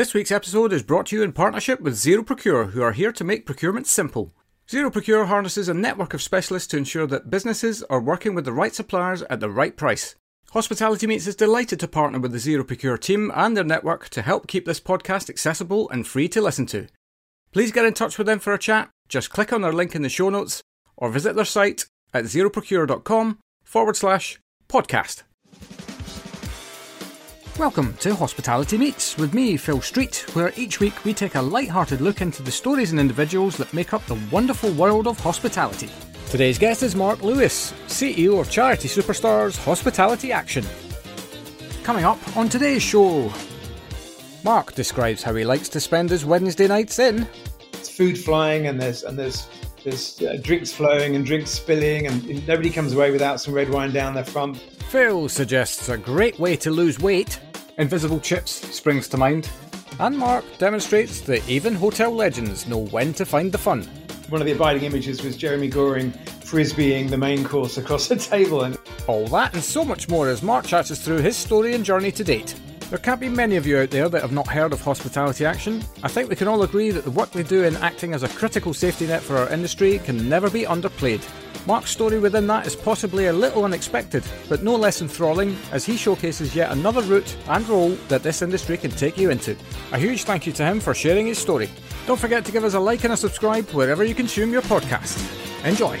This week's episode is brought to you in partnership with Zero Procure, who are here to make procurement simple. Zero Procure harnesses a network of specialists to ensure that businesses are working with the right suppliers at the right price. Hospitality Meets is delighted to partner with the Zero Procure team and their network to help keep this podcast accessible and free to listen to. Please get in touch with them for a chat. Just click on their link in the show notes or visit their site at zeroprocure.com forward slash podcast. Welcome to Hospitality Meets with me, Phil Street, where each week we take a light-hearted look into the stories and individuals that make up the wonderful world of hospitality. Today's guest is Mark Lewis, CEO of charity superstars Hospitality Action. Coming up on today's show, Mark describes how he likes to spend his Wednesday nights in. It's food flying and there's and there's there's uh, drinks flowing and drinks spilling and nobody comes away without some red wine down their front. Phil suggests a great way to lose weight Invisible Chips springs to mind. And Mark demonstrates that even hotel legends know when to find the fun. One of the abiding images was Jeremy Goring frisbeeing the main course across a table. And all that and so much more as Mark chats us through his story and journey to date. There can't be many of you out there that have not heard of Hospitality Action. I think we can all agree that the work they do in acting as a critical safety net for our industry can never be underplayed. Mark's story within that is possibly a little unexpected, but no less enthralling as he showcases yet another route and role that this industry can take you into. A huge thank you to him for sharing his story. Don't forget to give us a like and a subscribe wherever you consume your podcast. Enjoy!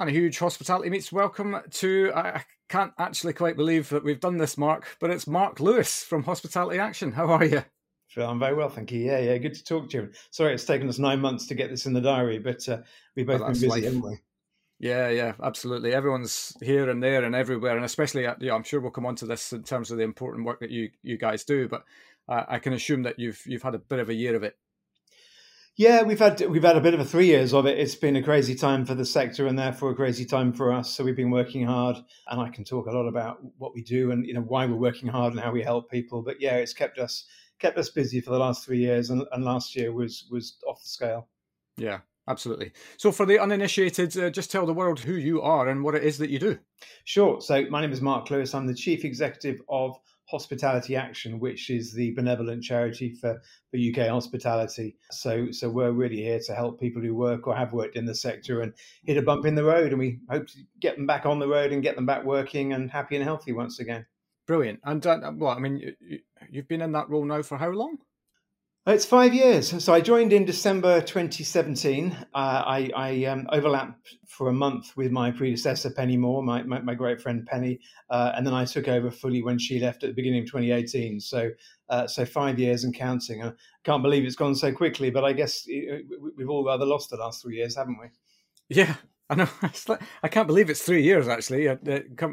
And a huge hospitality meets welcome to. I can't actually quite believe that we've done this, Mark, but it's Mark Lewis from Hospitality Action. How are you? I'm very well, thank you. Yeah, yeah, good to talk to you. Sorry, it's taken us nine months to get this in the diary, but uh, we've both been busy, life. haven't we? Yeah, yeah, absolutely. Everyone's here and there and everywhere, and especially, uh, yeah, I'm sure we'll come on to this in terms of the important work that you you guys do. But uh, I can assume that you've you've had a bit of a year of it. Yeah, we've had we've had a bit of a three years of it. It's been a crazy time for the sector, and therefore a crazy time for us. So we've been working hard, and I can talk a lot about what we do and you know why we're working hard and how we help people. But yeah, it's kept us kept us busy for the last three years, and, and last year was was off the scale. Yeah, absolutely. So, for the uninitiated, uh, just tell the world who you are and what it is that you do. Sure. So, my name is Mark Lewis. I'm the chief executive of Hospitality Action, which is the benevolent charity for, for UK hospitality. So, so we're really here to help people who work or have worked in the sector and hit a bump in the road, and we hope to get them back on the road and get them back working and happy and healthy once again. Brilliant. And uh, well, I mean, you've been in that role now for how long? It's five years. So I joined in December 2017. Uh, I, I um, overlapped for a month with my predecessor, Penny Moore, my, my, my great friend Penny, uh, and then I took over fully when she left at the beginning of 2018. So, uh, so five years and counting. I can't believe it's gone so quickly, but I guess we've all rather lost the last three years, haven't we? Yeah, I know. I can't believe it's three years. Actually, uh,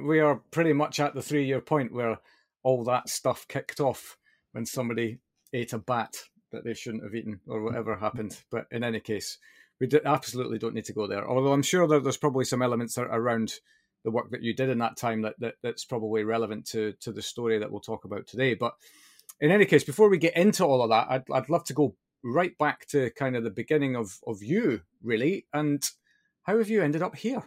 we are pretty much at the three-year point where all that stuff kicked off when somebody ate a bat that they shouldn't have eaten or hmm. whatever happened. But in any case, we absolutely don't need to go there. Although I'm sure that there's probably some elements around the work that you did in that time that, that that's probably relevant to to the story that we'll talk about today. But in any case, before we get into all of that, I'd I'd love to go right back to kind of the beginning of of you really and how have you ended up here?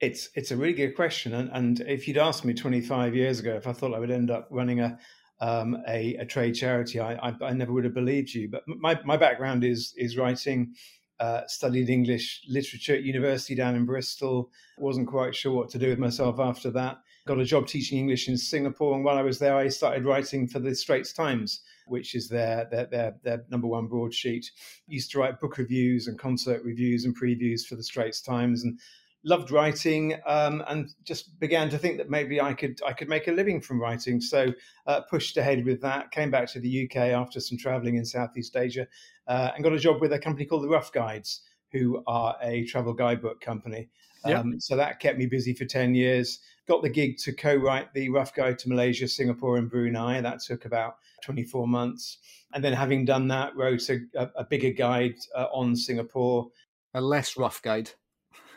It's it's a really good question, and, and if you'd asked me 25 years ago if I thought I would end up running a um, a, a, trade charity, I, I, I, never would have believed you. But my, my background is is writing. Uh, studied English literature at university down in Bristol. wasn't quite sure what to do with myself after that. Got a job teaching English in Singapore, and while I was there, I started writing for the Straits Times which is their, their their their, number one broadsheet. Used to write book reviews and concert reviews and previews for the Straits Times, and loved writing um, and just began to think that maybe I could I could make a living from writing. So uh, pushed ahead with that. Came back to the UK after some travelling in Southeast Asia, uh, and got a job with a company called the Rough Guides, who are a travel guidebook company. Um, So that kept me busy for ten years. Got the gig to co-write the Rough Guide to Malaysia, Singapore, and Brunei. That took about 24 months. And then, having done that, wrote a, a bigger guide uh, on Singapore. A less rough guide.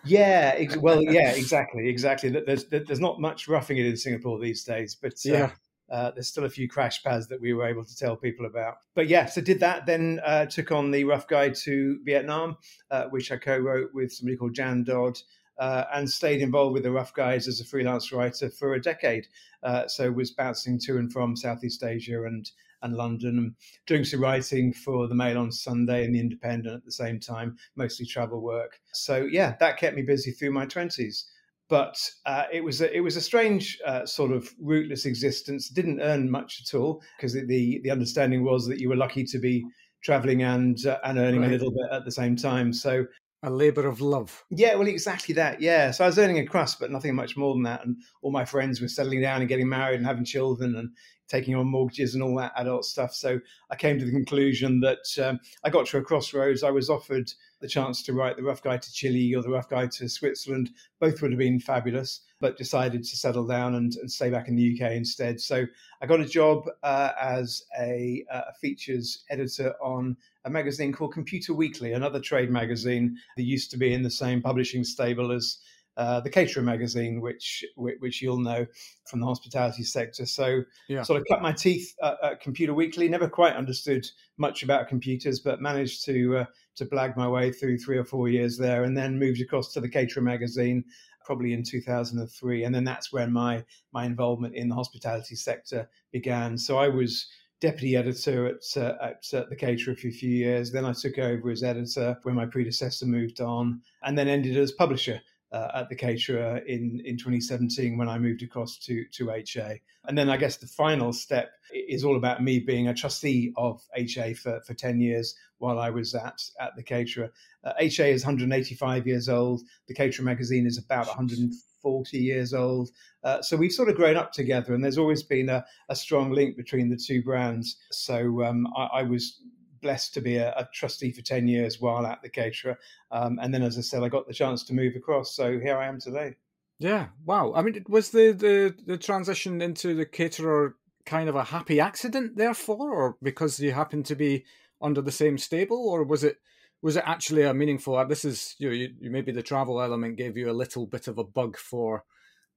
Yeah, ex- well, yeah, exactly, exactly. There's there's not much roughing it in Singapore these days, but uh, yeah. Uh, there's still a few crash pads that we were able to tell people about. But yeah, so did that. Then uh, took on the rough guide to Vietnam, uh, which I co-wrote with somebody called Jan Dodd, uh, and stayed involved with the Rough Guides as a freelance writer for a decade. Uh, so was bouncing to and from Southeast Asia and and London, and doing some writing for the Mail on Sunday and the Independent at the same time, mostly travel work. So yeah, that kept me busy through my twenties. But uh, it was a, it was a strange uh, sort of rootless existence. Didn't earn much at all because the the understanding was that you were lucky to be traveling and uh, and earning right. a little bit at the same time. So a labour of love. Yeah, well, exactly that. Yeah, so I was earning a crust, but nothing much more than that. And all my friends were settling down and getting married and having children and taking on mortgages and all that adult stuff. So I came to the conclusion that um, I got to a crossroads. I was offered the chance to write The Rough Guide to Chile or The Rough Guide to Switzerland. Both would have been fabulous, but decided to settle down and, and stay back in the UK instead. So I got a job uh, as a, uh, a features editor on a magazine called Computer Weekly, another trade magazine that used to be in the same publishing stable as uh, the Caterer magazine, which which you'll know from the hospitality sector. So, yeah. sort of cut my teeth at, at, Computer Weekly. Never quite understood much about computers, but managed to uh, to blag my way through three or four years there, and then moved across to the Caterer magazine, probably in 2003, and then that's when my my involvement in the hospitality sector began. So I was deputy editor at, uh, at uh, the Caterer for a few years. Then I took over as editor when my predecessor moved on, and then ended as publisher uh, at the Caterer in, in 2017 when I moved across to, to HA. And then I guess the final step is all about me being a trustee of HA for, for 10 years while I was at, at the Caterer. Uh, HA is 185 years old. The Caterer magazine is about 140 years old. Uh, so we've sort of grown up together, and there's always been a, a strong link between the two brands. So um, I, I was blessed to be a, a, trustee for 10 years while at the caterer. Um, and then, as I said, I got the chance to move across. So here I am today. Yeah. Wow. I mean, was the, the, the transition into the caterer kind of a happy accident, therefore, or because you happened to be under the same stable, or was it was it actually a meaningful? Uh, this is you, know, you, you maybe the travel element gave you a little bit of a bug for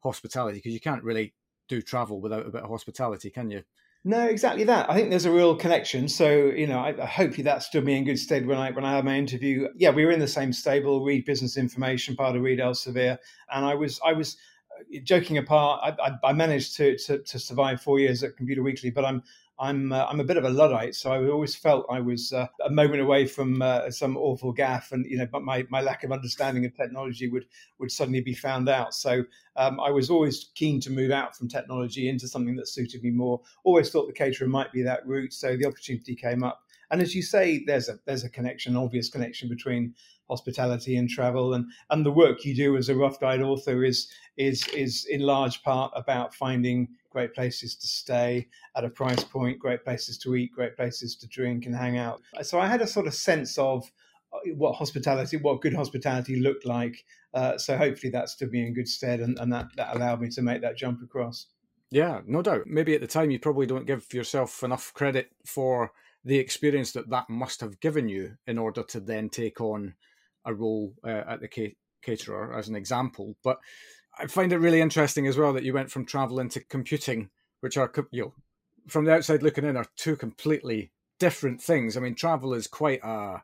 hospitality because you can't really do travel without a bit of hospitality, can you? No, exactly that. I think there's a real connection. So, you know, I, I hope that stood me in good stead when I when I had my interview. Yeah, we were in the same stable, Reed Business Information, part of Reed Elsevier, and I was I was uh, joking apart. I, I, I managed to, to, to survive four years at Computer Weekly, but I'm I'm uh, I'm a bit of a luddite, so I always felt I was uh, a moment away from uh, some awful gaff, and you know, but my, my lack of understanding of technology would would suddenly be found out. So um, I was always keen to move out from technology into something that suited me more. Always thought the caterer might be that route, so the opportunity came up. And as you say, there's a there's a connection, obvious connection between hospitality and travel, and and the work you do as a rough guide author is is is in large part about finding great places to stay at a price point, great places to eat, great places to drink and hang out. So I had a sort of sense of uh, what hospitality, what good hospitality looked like. Uh, so hopefully that stood me in good stead, and, and that, that allowed me to make that jump across. Yeah, no doubt. Maybe at the time you probably don't give yourself enough credit for the experience that that must have given you in order to then take on a role uh, at the caterer as an example. But I find it really interesting as well that you went from travel into computing, which are you know, from the outside looking in, are two completely different things. I mean, travel is quite a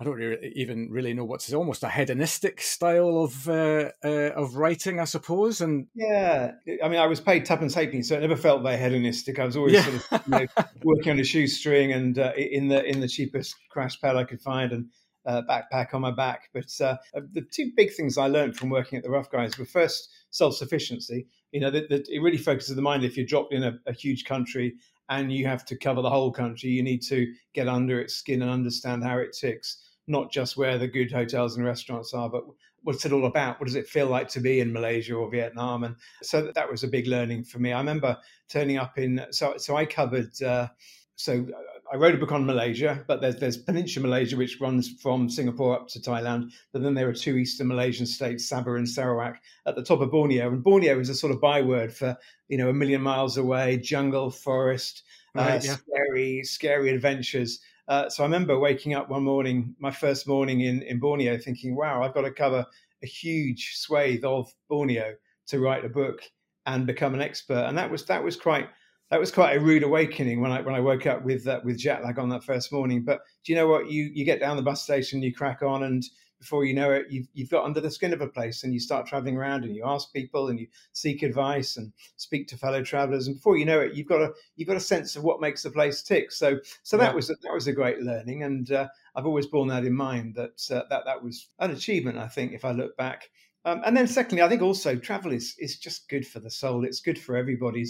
I don't really, even really know what's almost a hedonistic style of uh, uh, of writing, I suppose. And yeah, I mean, I was paid tuppence halfpenny, so it never felt very hedonistic. I was always yeah. sort of you know, working on a shoestring and uh, in the in the cheapest crash pad I could find, and uh, backpack on my back. But uh, the two big things I learned from working at the Rough Guides were first self sufficiency. You know, that, that, it really focuses the mind. If you're dropped in a, a, huge country and you have to cover the whole country, you need to get under its skin and understand how it ticks, not just where the good hotels and restaurants are, but what's it all about? What does it feel like to be in Malaysia or Vietnam? And so that was a big learning for me. I remember turning up in so so I covered. Uh, so I wrote a book on Malaysia, but there's there's Peninsular Malaysia, which runs from Singapore up to Thailand. But then there are two eastern Malaysian states, Sabah and Sarawak, at the top of Borneo. And Borneo is a sort of byword for you know a million miles away, jungle, forest, right, uh, yeah. scary, scary adventures. Uh, so I remember waking up one morning, my first morning in in Borneo, thinking, "Wow, I've got to cover a huge swathe of Borneo to write a book and become an expert." And that was that was quite that was quite a rude awakening when I when I woke up with uh, with jet lag on that first morning. But do you know what? You you get down the bus station, you crack on, and before you know it, you've, you've got under the skin of a place and you start traveling around and you ask people and you seek advice and speak to fellow travelers. And before you know it, you've got a, you've got a sense of what makes the place tick. So, so yeah. that was, that was a great learning. And uh, I've always borne that in mind that, uh, that that was an achievement, I think, if I look back. Um, and then, secondly, I think also travel is is just good for the soul. It's good for everybody.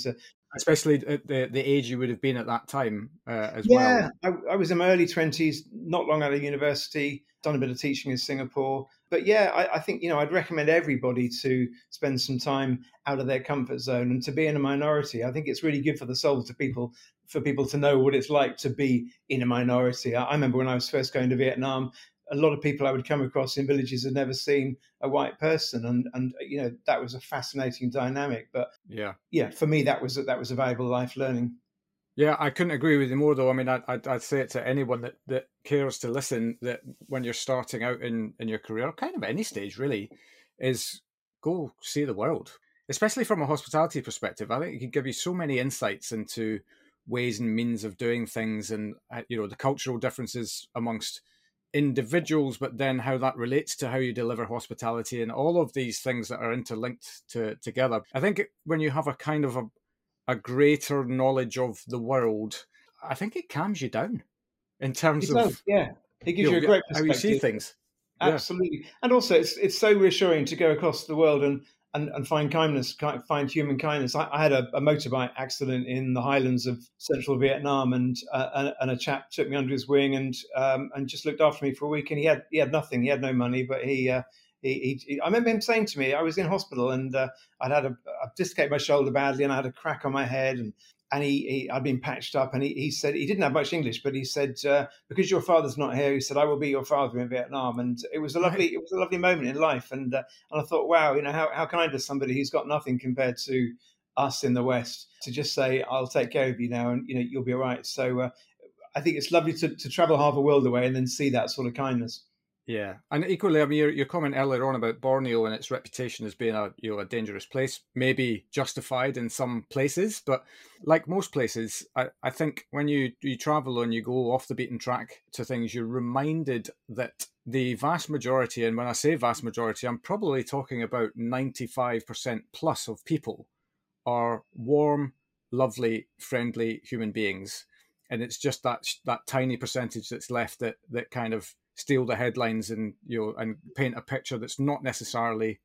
Especially at the the age you would have been at that time uh, as yeah, well. I, I, was in my early twenties, not long out of university, done a bit of teaching in Singapore. But yeah, I, I, think you know I'd recommend everybody to spend some time out of their comfort zone and to be in a minority. I think it's really good for the soul to people for people to know what it's like to be in a minority. I, I remember when I was first going to Vietnam, a lot of people I would come across in villages had never seen a white person, and and you know that was a fascinating dynamic. But yeah, yeah, for me that was that was a valuable life learning. Yeah, I couldn't agree with you more. Though I mean, I'd, I'd say it to anyone that, that cares to listen that when you're starting out in in your career, kind of any stage really, is go see the world, especially from a hospitality perspective. I think it can give you so many insights into ways and means of doing things, and uh, you know the cultural differences amongst individuals, but then how that relates to how you deliver hospitality and all of these things that are interlinked to together. I think when you have a kind of a, a greater knowledge of the world, I think it calms you down in terms it of does, yeah, it gives you, a great how you see things. Absolutely, yeah. and also it's it's so reassuring to go across the world and and, and find kindness, find human kindness. I, I had a, a, motorbike accident in the highlands of central Vietnam, and uh, and a chap took me under his wing and um, and just looked after me for a week. And he had he had nothing, he had no money, but he. Uh, he, he, I remember him saying to me, I was in hospital and uh, I'd had a, I dislocated my shoulder badly and I had a crack on my head and and he, he I'd been patched up, and he, he said he didn't have much English, but he said uh, because your father's not here, he said I will be your father in Vietnam, and it was a lovely it was a lovely moment in life, and uh, and I thought, wow, you know how how kind is somebody who's got nothing compared to us in the West to just say I'll take care of you now, and you know you'll be all right. So uh, I think it's lovely to, to travel half a world away and then see that sort of kindness. Yeah, and equally, I mean, your, your comment earlier on about Borneo and its reputation as being a you know a dangerous place may be justified in some places, but like most places, I, I think when you you travel and you go off the beaten track to things, you're reminded that the vast majority, and when I say vast majority, I'm probably talking about ninety five percent plus of people are warm, lovely, friendly human beings, and it's just that that tiny percentage that's left that that kind of steal the headlines and you know and paint a picture that's not necessarily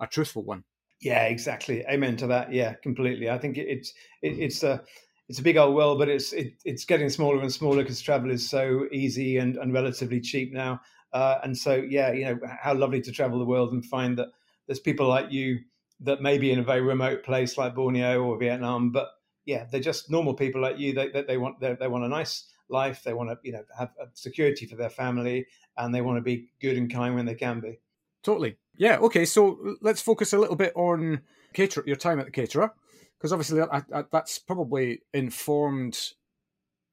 a truthful one. Yeah, exactly. Amen to that. Yeah, completely. I think it's it, it's a it's a big old world, but it's it, it's getting smaller and smaller because travel is so easy and, and relatively cheap now. Uh, and so, yeah, you know, how lovely to travel the world and find that there's people like you that may be in a very remote place like Borneo or Vietnam, but yeah, they're just normal people like you. They they, they want they, they want a nice life. They want to, you know, have uh, security for their family, and they want to be good and kind when they can be. Totally. Yeah. Okay. So let's focus a little bit on cater- your time at the caterer, because obviously I, I, that's probably informed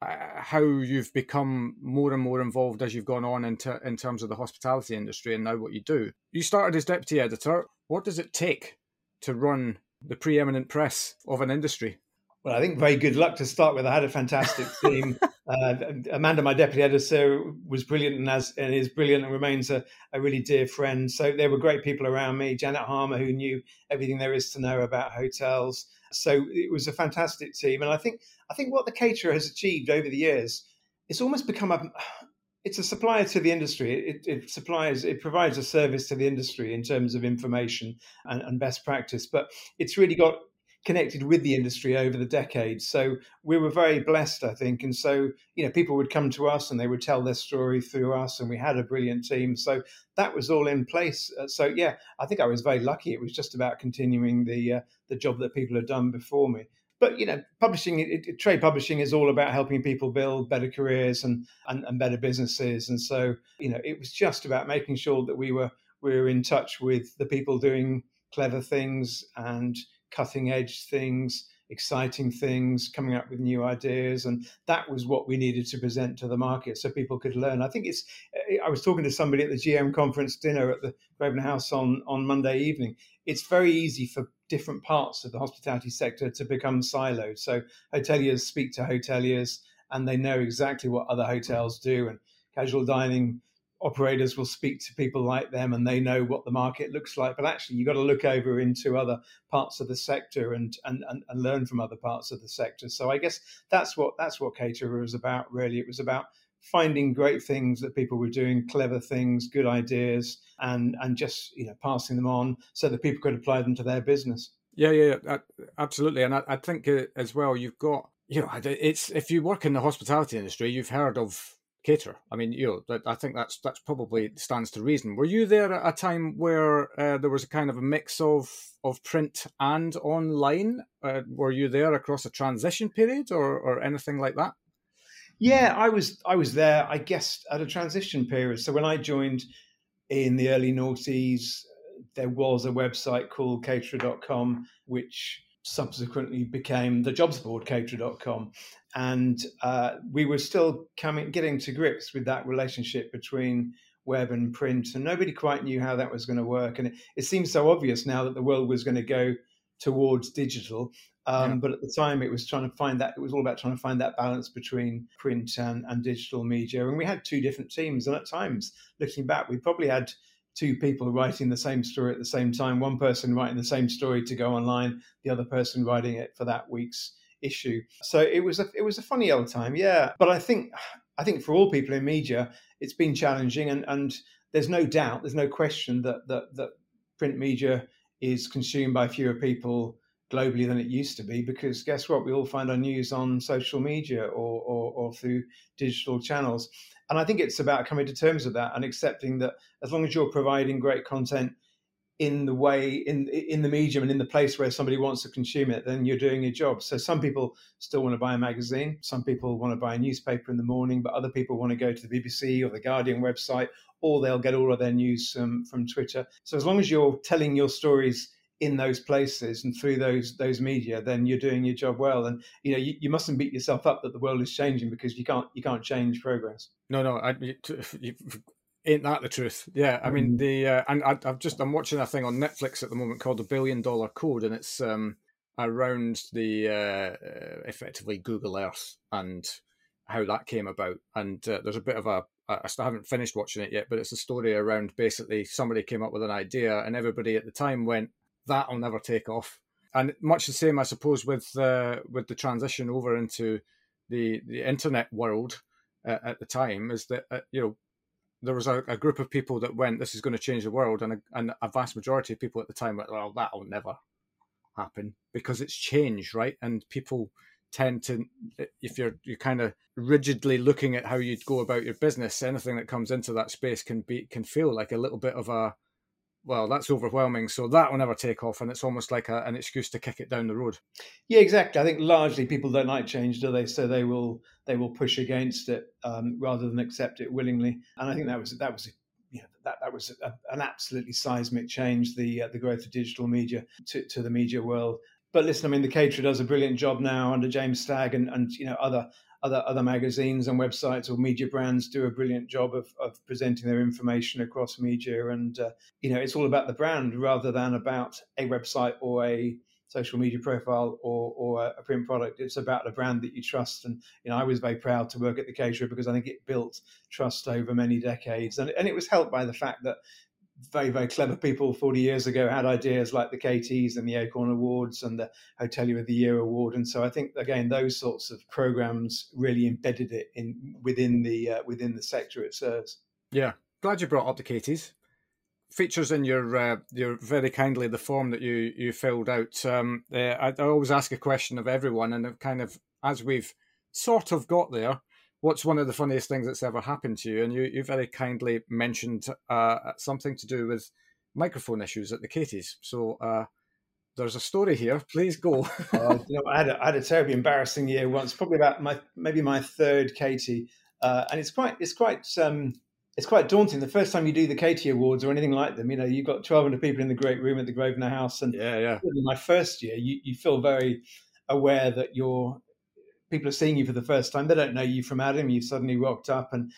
uh, how you've become more and more involved as you've gone on into in terms of the hospitality industry and now what you do. You started as deputy editor. What does it take to run the preeminent press of an industry? Well, I think very good luck to start with. I had a fantastic team. Uh, Amanda, my deputy editor, was brilliant and, and is brilliant and remains a, a, really dear friend. So there were great people around me. Janet Harmer, who knew everything there is to know about hotels. So it was a fantastic team. And I think I think what the caterer has achieved over the years, it's almost become a it's a supplier to the industry. It, it, supplies, it provides a service to the industry in terms of information and, and, best practice. But it's really got connected with the industry over the decades. So we were very blessed, I think. And so, you know, people would come to us and they would tell their story through us, and we had a brilliant team. So that was all in place. Uh, so yeah, I think I was very lucky. It was just about continuing the uh, the job that people had done before me. But you know, publishing, it, it, trade publishing is all about helping people build better careers and, and and better businesses. And so, you know, it was just about making sure that we were we were in touch with the people doing clever things and cutting edge things, exciting things, coming up with new ideas. And that was what we needed to present to the market so people could learn. I think it's, eh, I was talking to somebody at the GM conference dinner at the Grosvenor House on, on Monday evening. It's very easy for different parts of the hospitality sector to become siloed. So hoteliers speak to hoteliers and they know exactly what other hotels do. And casual dining operators will speak to people like them and they know what the market looks like. But actually, you've got to look over into other parts of the sector and, and, and, and learn from other parts of the sector. So I guess that's what that's what Caterer was about. Really, it was about finding great things that people were doing, clever things, good ideas, and and just you know passing them on so that people could apply them to their business. Yeah, yeah, yeah absolutely. And I, I think uh, as well, you've got you know, it's if you work in the hospitality industry, you've heard of Caterer. I mean, you know, I think that's that's probably stands to reason. Were you there at a time where uh, there was a kind of a mix of of print and online? Uh, were you there across a transition period or or anything like that? Yeah, I was I was there. I guess at a transition period. So when I joined in the early noughties, there was a website called caterer.com, which subsequently became the jobs board and uh, we were still coming getting to grips with that relationship between web and print and nobody quite knew how that was going to work. And it, it seems so obvious now that the world was going to go towards digital um, yeah. but at the time it was trying to find that it was all about trying to find that balance between print and, and digital media. And we had two different teams and at times looking back we probably had two people writing the same story at the same time one person writing the same story to go online the other person writing it for that week's issue. So it was a it was a funny old time yeah. But i think i think for all people in media it's been challenging and and there's no doubt there's no question that that, that print media is consumed by fewer people globally than it used to be because guess what we all find our news on social media or, or, or through digital channels and I think it's about coming to terms with that and accepting that as long as you're providing great content in the way in in the medium and in the place where somebody wants to consume it, then you're doing your job. So some people still want to buy a magazine, some people want to buy a newspaper in the morning, but other people want to go to the BBC or the Guardian website, or they'll get all of their news from, from Twitter. So as long as you're telling your stories in those places and through those those media, then you're doing your job well. And you know you, you mustn't beat yourself up that the world is changing because you can't you can't change progress. No, no, I, you, ain't that the truth? Yeah, I mean mm. the uh, and I, have just I'm watching a thing on Netflix at the moment called the Billion Dollar Code, and it's um around the uh, uh effectively Google Earth and how that came about. And uh, there's a bit of a I still haven't finished watching it yet, but it's a story around basically somebody came up with an idea, and everybody at the time went, that'll never take off. And much the same, I suppose, with uh, with the transition over into the the internet world uh, at the time, is that uh, you know there was a, a, group of people that went, "This is going to change the world," and a, and a vast majority of people at the time went, "Well, that'll never happen because it's changed, right?" And people tend to, if you're you're kind of rigidly looking at how you'd go about your business, anything that comes into that space can be can feel like a little bit of a well, that's overwhelming. So that will never take off, and it's almost like a, an excuse to kick it down the road. Yeah, exactly. I think largely people don't like change, do they? So they will they will push against it um, rather than accept it willingly. And I think that was that was you know, that that was a, an absolutely seismic change the uh, the growth of digital media to, to the media world. But listen, I mean, the Caterer does a brilliant job now under James Stagg and and you know other other other magazines and websites or media brands do a brilliant job of, of presenting their information across media. And uh, you know it's all about the brand rather than about a website or a social media profile or, or a print product. It's about a brand that you trust. And you know i was very proud to work at the caterer because i think it built trust over many decades. And, and it was helped by the fact that very, very clever people 40 years ago had ideas like the Cateys and the Acorn Awards and the Hotelier of the Year Award. And so I think, again, those sorts of programs really embedded it in within the uh, within the sector it serves. Yeah. Glad you brought up the Cateys. Features in your uh, your very kindly the form that you you filled out. Um, uh, I, I always ask a question of everyone, and kind of as we've sort of got there, what's one of the funniest things that's ever happened to you? And you, you very kindly mentioned uh, something to do with microphone issues at the Catey's. So uh, there's a story here. Please go. uh, you know, I had, a, I had a terribly embarrassing year once, probably about my maybe my third Catey, uh, and it's quite it's quite um, it's quite daunting. The first time you do the Catey Awards or anything like them, you know, you've got 1,200 people in the great room at the Grosvenor House, and yeah, yeah. my first year, you, you feel very aware that you're people are seeing you for the first time. They don't know you from Adam. You suddenly rocked up, and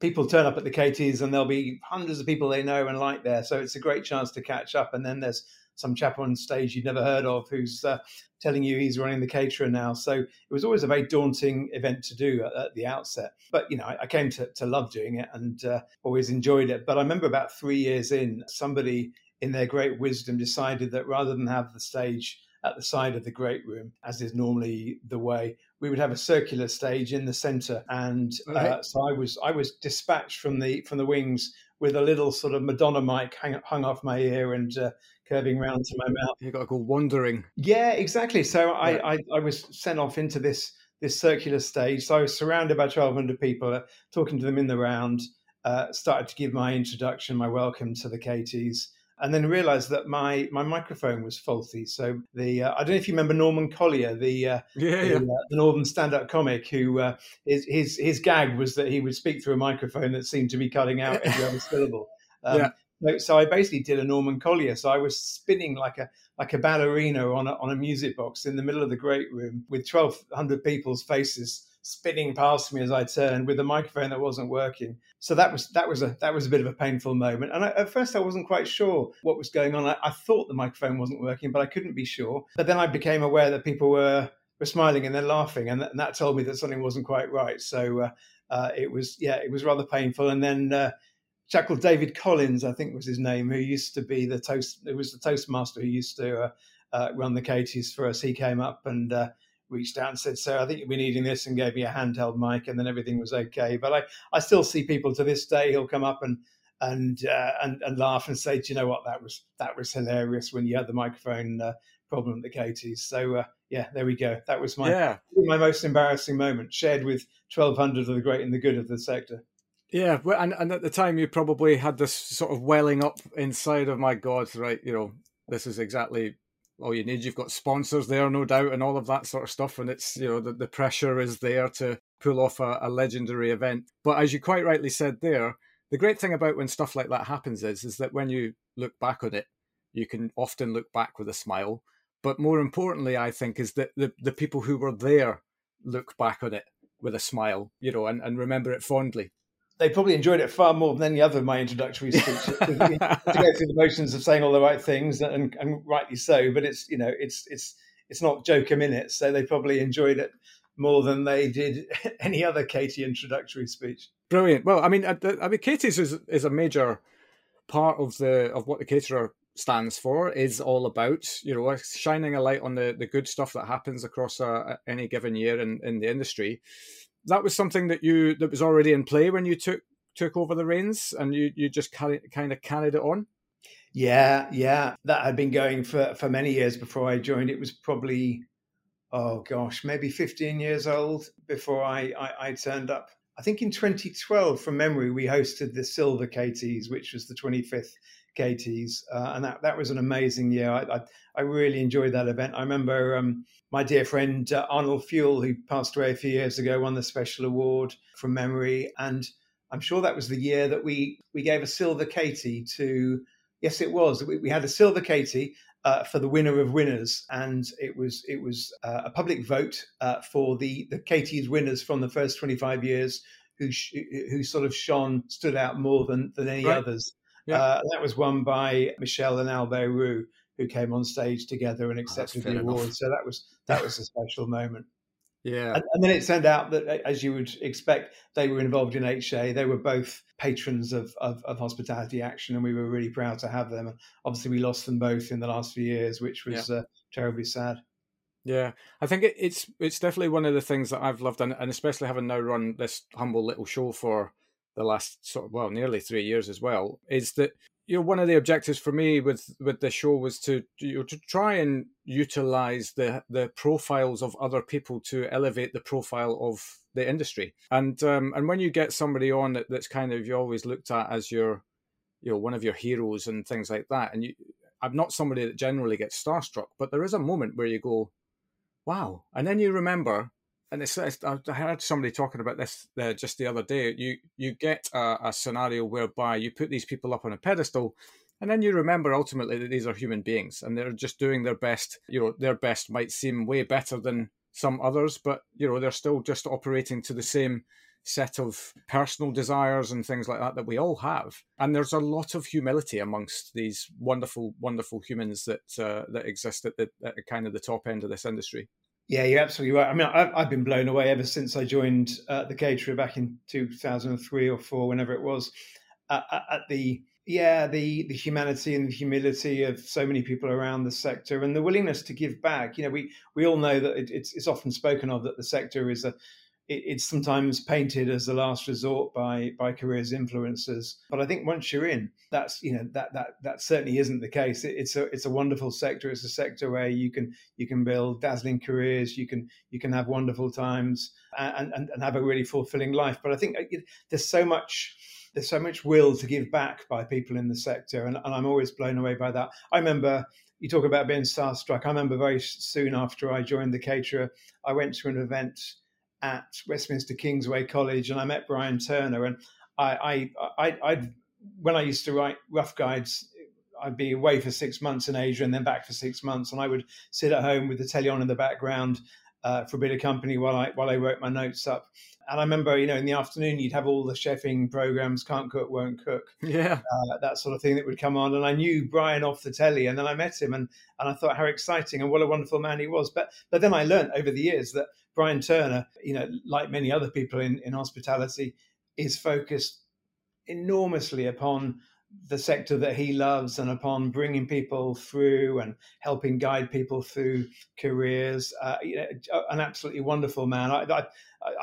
people turn up at the Cateys, and there'll be hundreds of people they know and like there. So it's a great chance to catch up. And then there's some chap on stage you'd never heard of who's uh, telling you he's running the caterer now. So it was always a very daunting event to do at, at the outset. But you know, I, I came to, to love doing it and uh, always enjoyed it. But I remember about three years in, somebody in their great wisdom decided that rather than have the stage at the side of the great room, as is normally the way, we would have a circular stage in the centre. And uh, so I was I was dispatched from the from the wings with a little sort of Madonna mic hang, hung off my ear and uh, curving round to my mouth. You got to go wandering. Yeah, exactly. So I, I, I was sent off into this this circular stage. So I was surrounded by 1,200 people, uh, talking to them in the round. Uh, started to give my introduction, my welcome to the Cateys and then realized that my my microphone was faulty. So the uh, I don't know if you remember Norman Collier, the uh, yeah, the, yeah. Uh, the Northern stand-up comic, who uh, his, his his gag was that he would speak through a microphone that seemed to be cutting out every other syllable. Um, yeah. So, so I basically did a Norman Collier. So I was spinning like a like a ballerina on a, on a music box in the middle of the great room with twelve hundred people's faces spinning past me as I turned with a microphone that wasn't working. So that was that was a that was a bit of a painful moment. And I, at first, I wasn't quite sure what was going on. I, I, thought the microphone wasn't working, but I couldn't be sure. But then I became aware that people were were smiling and then laughing, and that, and that told me that something wasn't quite right. So uh, uh, it was yeah, it was rather painful. And then. Uh, called David Collins, I think was his name, who used to be the toast. It was the toastmaster who used to uh, uh, run the Cateys for us. He came up and uh, reached out and said, "So I think you'll be needing this," and gave me a handheld mic, and then everything was okay. But I, I still see people to this day. He'll come up and and uh, and and laugh and say, "Do you know what? That was that was hilarious when you had the microphone uh, problem at the Cateys." So uh, yeah, there we go. That was my yeah. my most embarrassing moment, shared with twelve hundred of the great and the good of the sector. Yeah, and and at the time you probably had this sort of welling up inside of my God, right? You know, this is exactly all you need. You've got sponsors there, no doubt, and all of that sort of stuff. And it's, you know, the, the pressure is there to pull off a, a legendary event. But as you quite rightly said there, the great thing about when stuff like that happens is, is that when you look back on it, you can often look back with a smile. But more importantly, I think, is that the, the people who were there look back on it with a smile, you know, and, and remember it fondly they probably enjoyed it far more than any other of my introductory speeches. to go through the motions of saying all the right things, and, and, rightly so. But it's you know it's it's it's not joke a minute, so they probably enjoyed it more than they did any other Catey introductory speech. Brilliant. Well, I mean, uh, I, I mean, Catey's is is a major part of the of what the caterer stands for is all about you know shining a light on the the good stuff that happens across a, any given year in in the industry that was something that you that was already in play when you took took over the reins, and you you just kind of carried it on. Yeah, yeah, that had been going for for many years before I joined. It was probably oh gosh, maybe 15 years old before I, I, I, turned up. I think in 2012, from memory, we hosted the Silver Cateys, which was the 25th Cateys, uh, and that, that was an amazing year. I, I, I really enjoyed that event. I remember um, my dear friend uh, Arnold Fuel, who passed away a few years ago, won the special award from memory, and I'm sure that was the year that we we gave a silver Catey to. Yes, it was. We, we had a silver Catey uh, for the winner of winners, and it was it was uh, a public vote uh, for the the Catey's winners from the first 25 years who sh- who sort of shone stood out more than than any right. others. Yeah. Uh, that was won by Michel and Albert Roux, who came on stage together and oh, accepted oh, the award. Enough. So that was that was a special moment. Yeah. And, and, then it turned out that, as you would expect, they were involved in HA. They were both patrons of, of, of, Hospitality Action, and we were really proud to have them. And obviously, we lost them both in the last few years, which was yeah. uh, terribly sad. Yeah, I think it, it's it's definitely one of the things that I've loved, and, and especially having now run this humble little show for the last sort of well nearly three years as well is that you know one of the objectives for me with with the show was to you know, to try and utilize the the profiles of other people to elevate the profile of the industry. And um and when you get somebody on that, that's kind of you always looked at as your you know one of your heroes and things like that and you i'm not somebody that generally gets starstruck but there is a moment where you go wow. And then you remember and it's, I heard somebody talking about this just the other day. You you get a, a, scenario whereby you put these people up on a pedestal, and then you remember ultimately that these are human beings and they're just doing their best. You know, their best might seem way better than some others, but you know they're still just operating to the same set of personal desires and things like that that we all have. And there's a lot of humility amongst these wonderful, wonderful humans that uh, that exist at the at kind of the top end of this industry. Yeah, you're absolutely right. I mean, I've, I've been blown away ever since I joined uh, the caterer back in 2003 or four, whenever it was, uh, at the yeah the the humanity and the humility of so many people around the sector and the willingness to give back. You know, we we all know that it, it's it's often spoken of that the sector is a it, it's sometimes painted as the last resort by by careers influencers. But I think once you're in, that's you know that that that certainly isn't the case. It, it's a it's a wonderful sector. It's a sector where you can you can build dazzling careers. You can you can have wonderful times and and, and have a really fulfilling life. But I think uh, there's so much there's so much will to give back by people in the sector, and, and I'm always blown away by that. I remember you talk about being starstruck. I remember very soon after I joined the caterer, I went to an event at Westminster Kingsway College, and I met Brian Turner. And I, I, I, I'd, when I used to write rough guides, I'd be away for six months in Asia and then back for six months, and I would sit at home with the telly on in the background uh, for a bit of company while I while I wrote my notes up. And I remember, you know, in the afternoon you'd have all the chefing programs, can't cook, won't cook, yeah, uh, that sort of thing that would come on. And I knew Brian off the telly, and then I met him, and and I thought how exciting and what a wonderful man he was. But but then I learned over the years that Brian Turner, you know, like many other people in, in hospitality, is focused enormously upon the sector that he loves and upon bringing people through and helping guide people through careers. Uh, you know, an absolutely wonderful man. I,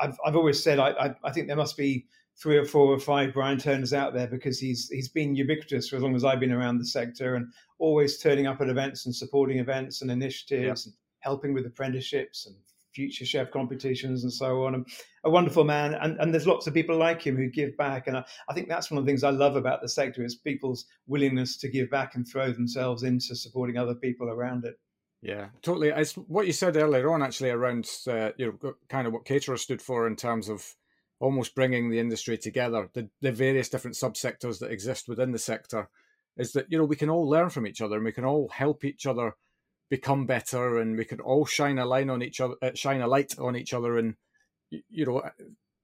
have I've always said I, I, think there must be three or four or five Brian Turners out there because he's he's been ubiquitous for as long as I've been around the sector and always turning up at events and supporting events and initiatives and helping with apprenticeships and future chef competitions and so on. And a wonderful man, and, and there's lots of people like him who give back. And I, I, think that's one of the things I love about the sector is people's willingness to give back and throw themselves into supporting other people around it. Yeah, totally. It's what you said earlier on, actually, around uh, you know kind of what caterer stood for in terms of almost bringing the industry together, the, the various different subsectors that exist within the sector, is that you know we can all learn from each other and we can all help each other become better and we can all shine a line on each other uh, shine a light on each other and you know uh,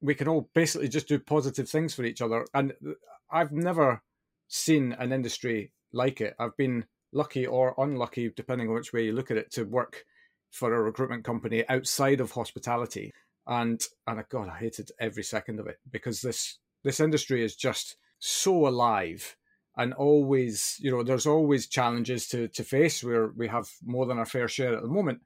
we can all basically just do positive things for each other. And uh, i've never seen an industry like it. I've been lucky or unlucky depending on which way you look at it to work for a recruitment company outside of hospitality. And and uh, god i hated every second of it because this this industry is just so alive and always, you know, there's always challenges to to face where we have more than our fair share at the moment,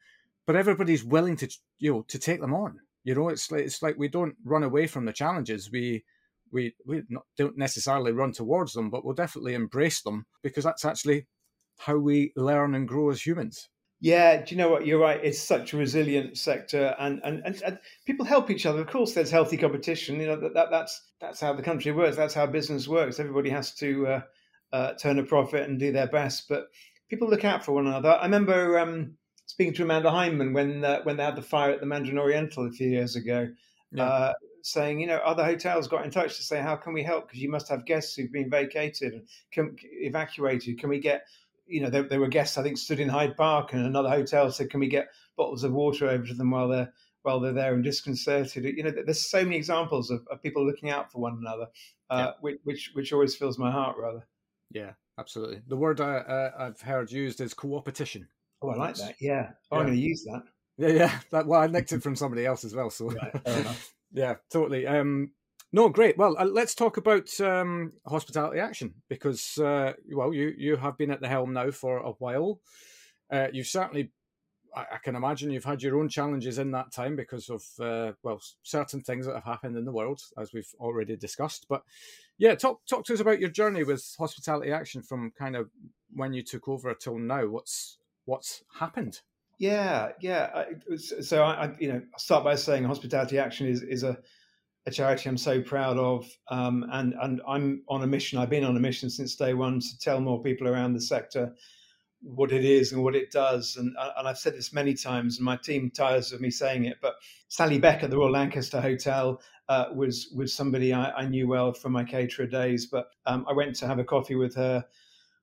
but everybody's willing to, you know, to take them on. You know, it's like it's like we don't run away from the challenges. We we we not, don't necessarily run towards them, but we'll definitely embrace them because that's actually how we learn and grow as humans. Yeah, do you know what? You're right. It's such a resilient sector, and and, and, and people help each other. Of course, there's healthy competition. You know that, that that's that's how the country works. That's how business works. Everybody has to uh, uh, turn a profit and do their best, but people look out for one another. I remember um, speaking to Amanda Hyndman when uh, when they had the fire at the Mandarin Oriental a few years ago. Yeah. Uh, saying, you know, other hotels got in touch to say, how can we help? Because you must have guests who've been vacated and can, evacuated. Can we get you know, there, there, were guests I think stood in Hyde Park, and another hotel said, "Can we get bottles of water over to them while they're while they're there and disconcerted?" You know, there's so many examples of, of people looking out for one another, uh, yeah. which which always fills my heart rather. Yeah, absolutely. The word I, uh, I've heard used is co-opetition. Oh, I like that. Yeah, oh, yeah. I'm going to use that. Yeah, yeah. That well, I nicked it from somebody else as well. So, right, yeah, totally. Um, no, great. Well, uh, let's talk about um, hospitality action because, uh, well, you you have been at the helm now for a while. Uh, you've certainly, I, I, can imagine, you've had your own challenges in that time because of, uh, well, certain things that have happened in the world, as we've already discussed. But yeah, talk talk to us about your journey with hospitality action from kind of when you took over till now. What's what's happened? Yeah, yeah. so I, I, you know, I'll start by saying hospitality action is is a a charity I'm so proud of, um, and and I'm on a mission. I've been on a mission since day one to tell more people around the sector what it is and what it does. And uh, and I've said this many times, and my team tires of me saying it. But Sally Beck at the Royal Lancaster Hotel uh, was was somebody I, I, knew well from my caterer days. But um, I went to have a coffee with her.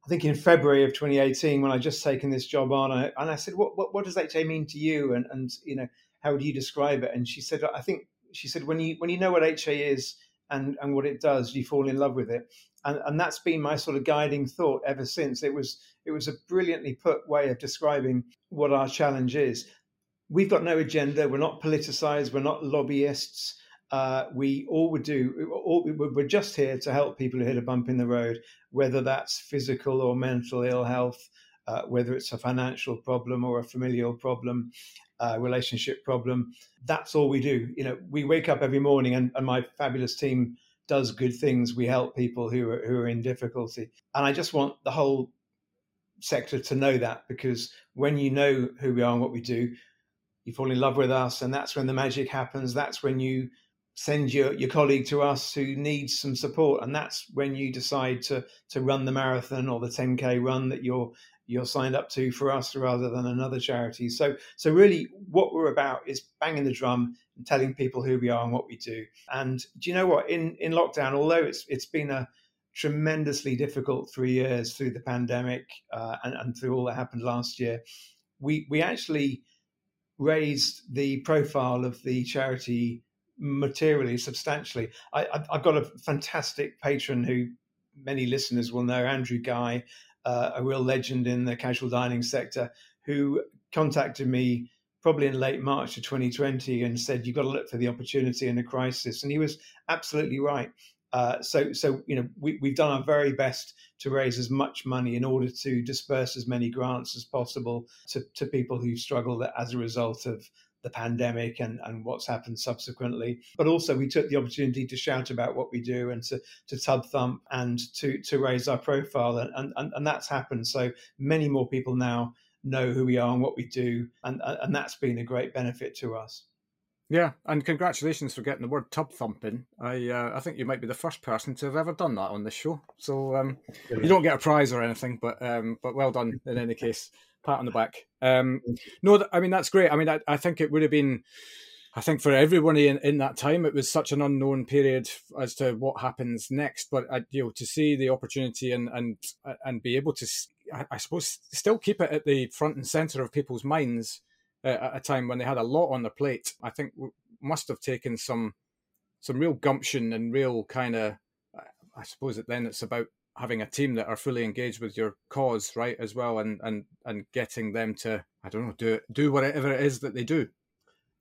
I think in February of 2018, when I'd just taken this job on, I, and I said, "What what, what does HA mean to you?" And and you know, how would you describe it? And she said, "I think she said, when you when you know what HA is and and what it does, you fall in love with it. And, and that's been my sort of guiding thought ever since. It was it was a brilliantly put way of describing what our challenge is. We've got no agenda. We're not politicized. We're not lobbyists. Uh, we all would do, all, we're just here to help people who hit a bump in the road, whether that's physical or mental ill health, uh, whether it's a financial problem or a familial problem, uh, relationship problem. That's all we do. You know, we wake up every morning, and, and my fabulous team does good things. We help people who are who are in difficulty, and I just want the whole sector to know that because when you know who we are and what we do, you fall in love with us, and that's when the magic happens. That's when you send your, your colleague to us who needs some support and that's when you decide to to run the marathon or the 10k run that you're you're signed up to for us rather than another charity. So so really what we're about is banging the drum and telling people who we are and what we do. And do you know what? In in lockdown although it's it's been a tremendously difficult three years through the pandemic uh, and, and through all that happened last year we we actually raised the profile of the charity materially, substantially. I, have got a fantastic patron who many listeners will know, Andrew Guy, uh, a real legend in the casual dining sector, who contacted me probably in late March of 2020 and said, "You've got to look for the opportunity in a crisis," and he was absolutely right. Uh, so, so you know, we, we've done our very best to raise as much money in order to disperse as many grants as possible to, to people who struggle as a result of the pandemic and, and what's happened subsequently. But also we took the opportunity to shout about what we do and to, to tub thump and to, to raise our profile. And, and, and that's happened. So many more people now know who we are and what we do. And, and that's been a great benefit to us. Yeah, and congratulations for getting the word tub thumping. I uh, I think you might be the first person to have ever done that on this show. So um, you don't get a prize or anything, but um, but well done in any case pat on the back. Um, no, I mean that's great. I mean, I, I think it would have been. I think for everyone in, in that time, it was such an unknown period as to what happens next. But uh, you know, to see the opportunity and and and be able to, I, suppose, still keep it at the front and center of people's minds uh, at a time when they had a lot on their plate, I think must have taken some some real gumption and real kind of. I suppose that then it's about having a team that are fully engaged with your cause, right, as well, and and and getting them to I don't know do do whatever it is that they do.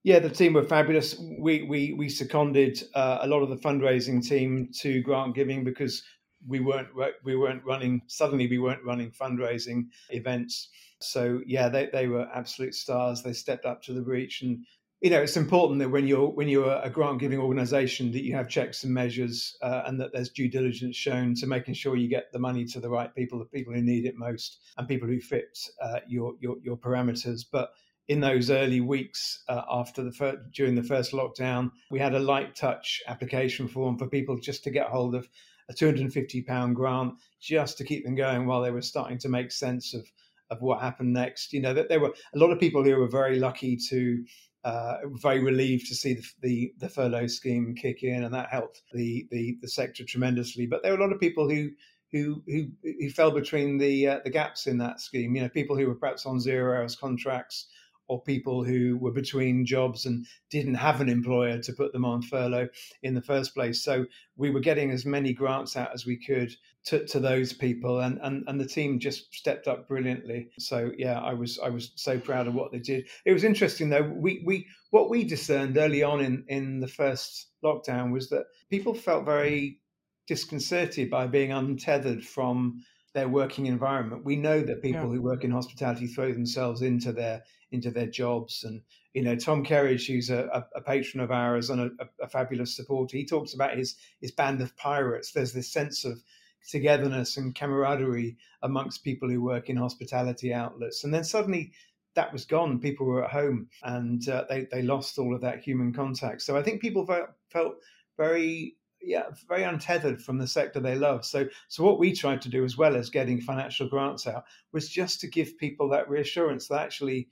Yeah, the team were fabulous. We we we seconded uh, a lot of the fundraising team to grant giving because we weren't we weren't running suddenly we weren't running fundraising events. So yeah, they they were absolute stars. They stepped up to the breach and you know it's important that when you're when you're a grant giving organization that you have checks and measures uh, and that there's due diligence shown to making sure you get the money to the right people the people who need it most and people who fit uh, your, your your parameters. But in those early weeks uh, after the first, during the first lockdown we had a light touch application form for people just to get hold of a 250 pound grant just to keep them going while they were starting to make sense of of what happened next. You know that there were a lot of people who were very lucky to uh, very relieved to see the, the, the furlough scheme kick in, and that helped the, the the sector tremendously. But there were a lot of people who who who, who fell between the uh, the gaps in that scheme. You know, people who were perhaps on zero hours contracts or people who were between jobs and didn't have an employer to put them on furlough in the first place. So we were getting as many grants out as we could to, to those people and, and and the team just stepped up brilliantly. So yeah, I was I was so proud of what they did. It was interesting though, we we what we discerned early on in, in the first lockdown was that people felt very disconcerted by being untethered from their working environment. We know that people yeah. who work in hospitality throw themselves into their into their jobs. And you know, Tom Kerridge, who's a, a patron of ours and a, a, fabulous supporter, he talks about his his band of pirates. There's this sense of togetherness and camaraderie amongst people who work in hospitality outlets, and then suddenly that was gone. People were at home and uh, they they lost all of that human contact. So I think people felt felt very yeah, very untethered from the sector they love. So, so what we tried to do, as well as getting financial grants out, was just to give people that reassurance that actually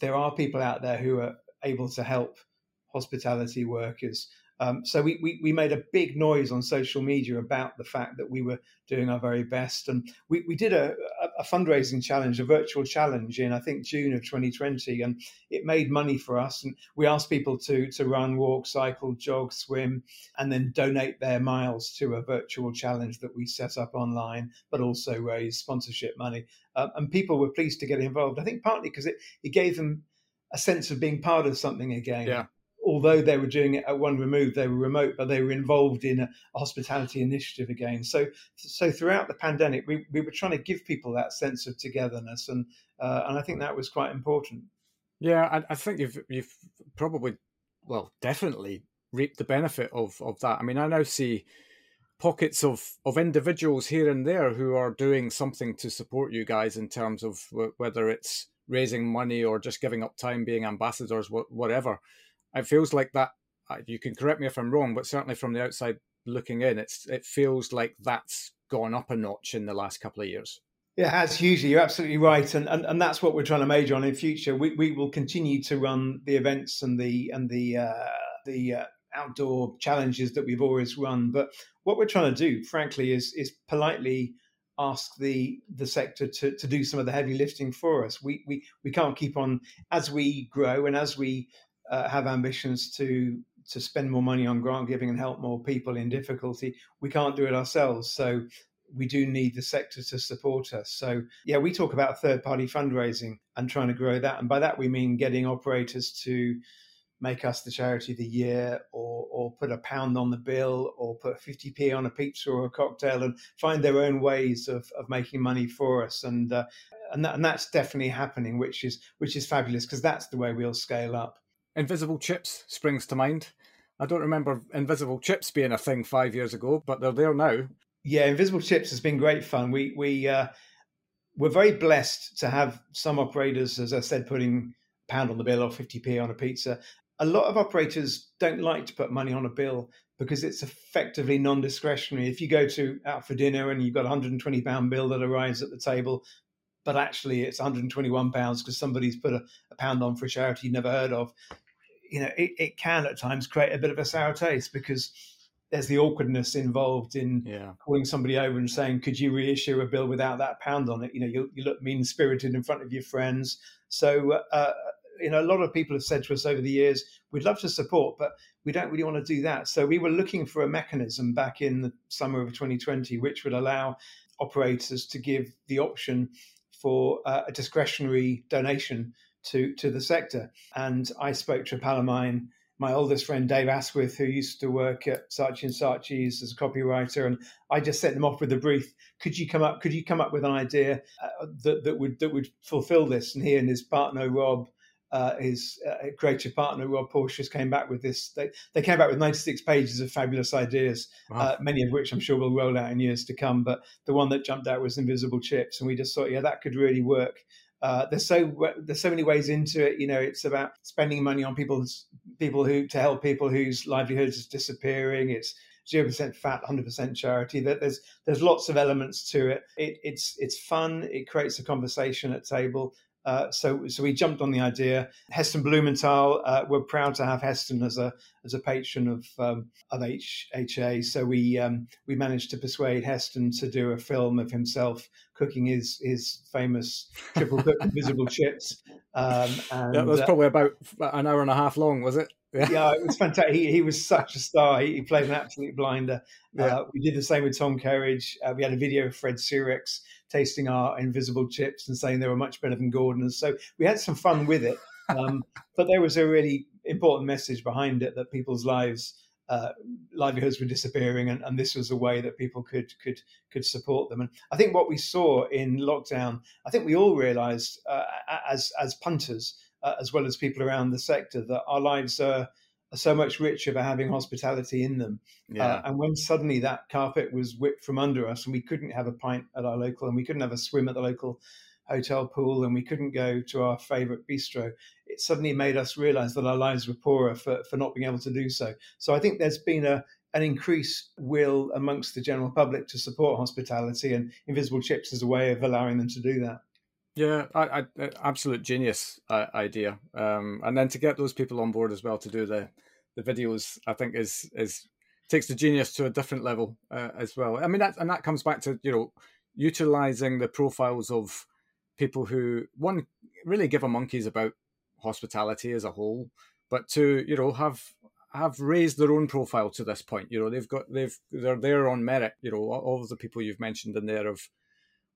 there are people out there who are able to help hospitality workers Um, so we, we, we made a big noise on social media about the fact that we were doing our very best, and we, we did a, a fundraising challenge, a virtual challenge in I think June of 2020, and it made money for us. And we asked people to to run, walk, cycle, jog, swim, and then donate their miles to a virtual challenge that we set up online, but also raise sponsorship money. Uh, and people were pleased to get involved. I think partly because it, it gave them a sense of being part of something again. Yeah although they were doing it at one remove, they were remote, but they were involved in a, hospitality initiative again. So, so throughout the pandemic, we, we were trying to give people that sense of togetherness, and uh, and I think that was quite important. Yeah, I, I think you've you've probably, well, definitely reaped the benefit of of that. I mean, I now see pockets of of individuals here and there who are doing something to support you guys in terms of w- whether it's raising money or just giving up time being ambassadors whatever it feels like that. Uh, you can correct me if I'm wrong, but certainly from the outside looking in, it's it feels like that's gone up a notch in the last couple of years. It has hugely. You're absolutely right, and, and and that's what we're trying to major on in future. We we will continue to run the events and the and the uh, the uh, outdoor challenges that we've always run. But what we're trying to do, frankly, is is politely ask the the sector to, to do some of the heavy lifting for us. We we we can't keep on as we grow and as we uh, have ambitions to to spend more money on grant giving and help more people in difficulty, we can't do it ourselves. So we do need the sector to support us. So yeah, we talk about third party fundraising and trying to grow that, and by that we mean getting operators to make us the charity of the year or or put a pound on the bill or put 50p on a pizza or a cocktail and find their own ways of, of making money for us and uh, and, that, and that's definitely happening which is which is fabulous because that's the way we'll scale up Invisible chips springs to mind. I don't remember invisible chips being a thing five years ago, but they're there now. Yeah, invisible chips has been great fun. We we uh, we're very blessed to have some operators, as I said, putting pound on the bill or 50p on a pizza. A lot of operators don't like to put money on a bill because it's effectively non-discretionary. If you go to out for dinner and you've got a 120 pound bill that arrives at the table, but actually it's 121 pounds because somebody's put a, a, pound on for a charity you never heard of, you know, it, it can at times create a bit of a sour taste because there's the awkwardness involved in yeah. calling somebody over and saying, "Could you reissue a bill without that pound on it?" You know, you, you look mean spirited in front of your friends. So, uh, you know, a lot of people have said to us over the years, "We'd love to support, but we don't really want to do that." So, we were looking for a mechanism back in the summer of 2020 which would allow operators to give the option for uh, a discretionary donation to to the sector. And I spoke to a pal of mine, my oldest friend Dave Asquith, who used to work at Saatchi and Saatchi's as a copywriter, and I just sent them off with a brief. Could you come up? Could you come up with an idea uh, that that would that would fulfil this? And he and his partner Rob. Uh, his uh, creative partner Rob Porteous came back with this. They, they came back with 96 pages of fabulous ideas, wow. uh, many of which I'm sure will roll out in years to come. But the one that jumped out was Invisible Chips, and we just thought, yeah, that could really work. Uh, there's so there's so many ways into it. You know, it's about spending money on people's people who to help people whose livelihoods is disappearing. It's zero percent fat, hundred percent charity. That there's there's lots of elements to it. it. It's it's fun. It creates a conversation at table. Uh, so, so we jumped on the idea. Heston Blumenthal, uh, we're proud to have Heston as a as a patron of um, of HHA. So we um, we managed to persuade Heston to do a film of himself cooking his his famous triple cooked invisible chips. Um, and, that was uh, probably about an hour and a half long, was it? Yeah, yeah it was fantastic. He, he was such a star. He, he played an absolute blinder. Yeah. Uh, we did the same with Tom Kerridge. Uh, we had a video of Fred Sirieix tasting our invisible chips and saying they were much better than Gordon's. So we had some fun with it. Um, but there was a really important message behind it that people's lives uh, livelihoods were disappearing, and, and, this was a way that people could could could support them. And I think what we saw in lockdown, I think we all realised uh, as as punters, uh, as well as people around the sector, that our lives are, are so much richer for having hospitality in them. Uh, and when suddenly that carpet was whipped from under us, and we couldn't have a pint at our local, and we couldn't have a swim at the local hotel pool and we couldn't go to our favorite bistro, it suddenly made us realize that our lives were poorer for, for not being able to do so. So I think there's been a an increased will amongst the general public to support hospitality, and Invisible Chips is a way of allowing them to do that. Yeah, I, I, absolute genius uh, idea, um, and then to get those people on board as well to do the the videos, I think, is is takes the genius to a different level uh, as well. I mean, that and that comes back to you know utilizing the profiles of people who one really give a monkeys about hospitality as a whole, but to you know have have raised their own profile to this point. You know, they've got they've they're there on merit. You know, all of the people you've mentioned in there have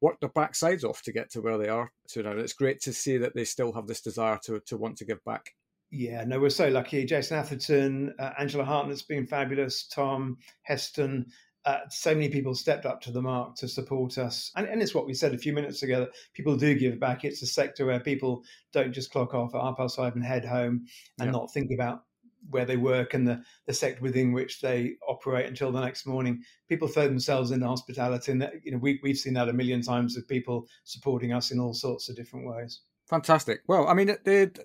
worked their backsides off to get to where they are now. It's great to see that they still have this desire to to want to give back. Yeah, no, we're so lucky. Jason Atherton, uh, Angela Hartnett's been fabulous. Tom Heston, uh, so many people stepped up to the mark to support us. And, and, it's what we said a few minutes ago that people do give back. It's a sector where people don't just clock off at half past five and head home and yeah. not think about where they work and the, the sector within which they operate until the next morning. People throw themselves into hospitality. And, you know, we, we've seen that a million times with people supporting us in all sorts of different ways. Fantastic. Well, I mean, it,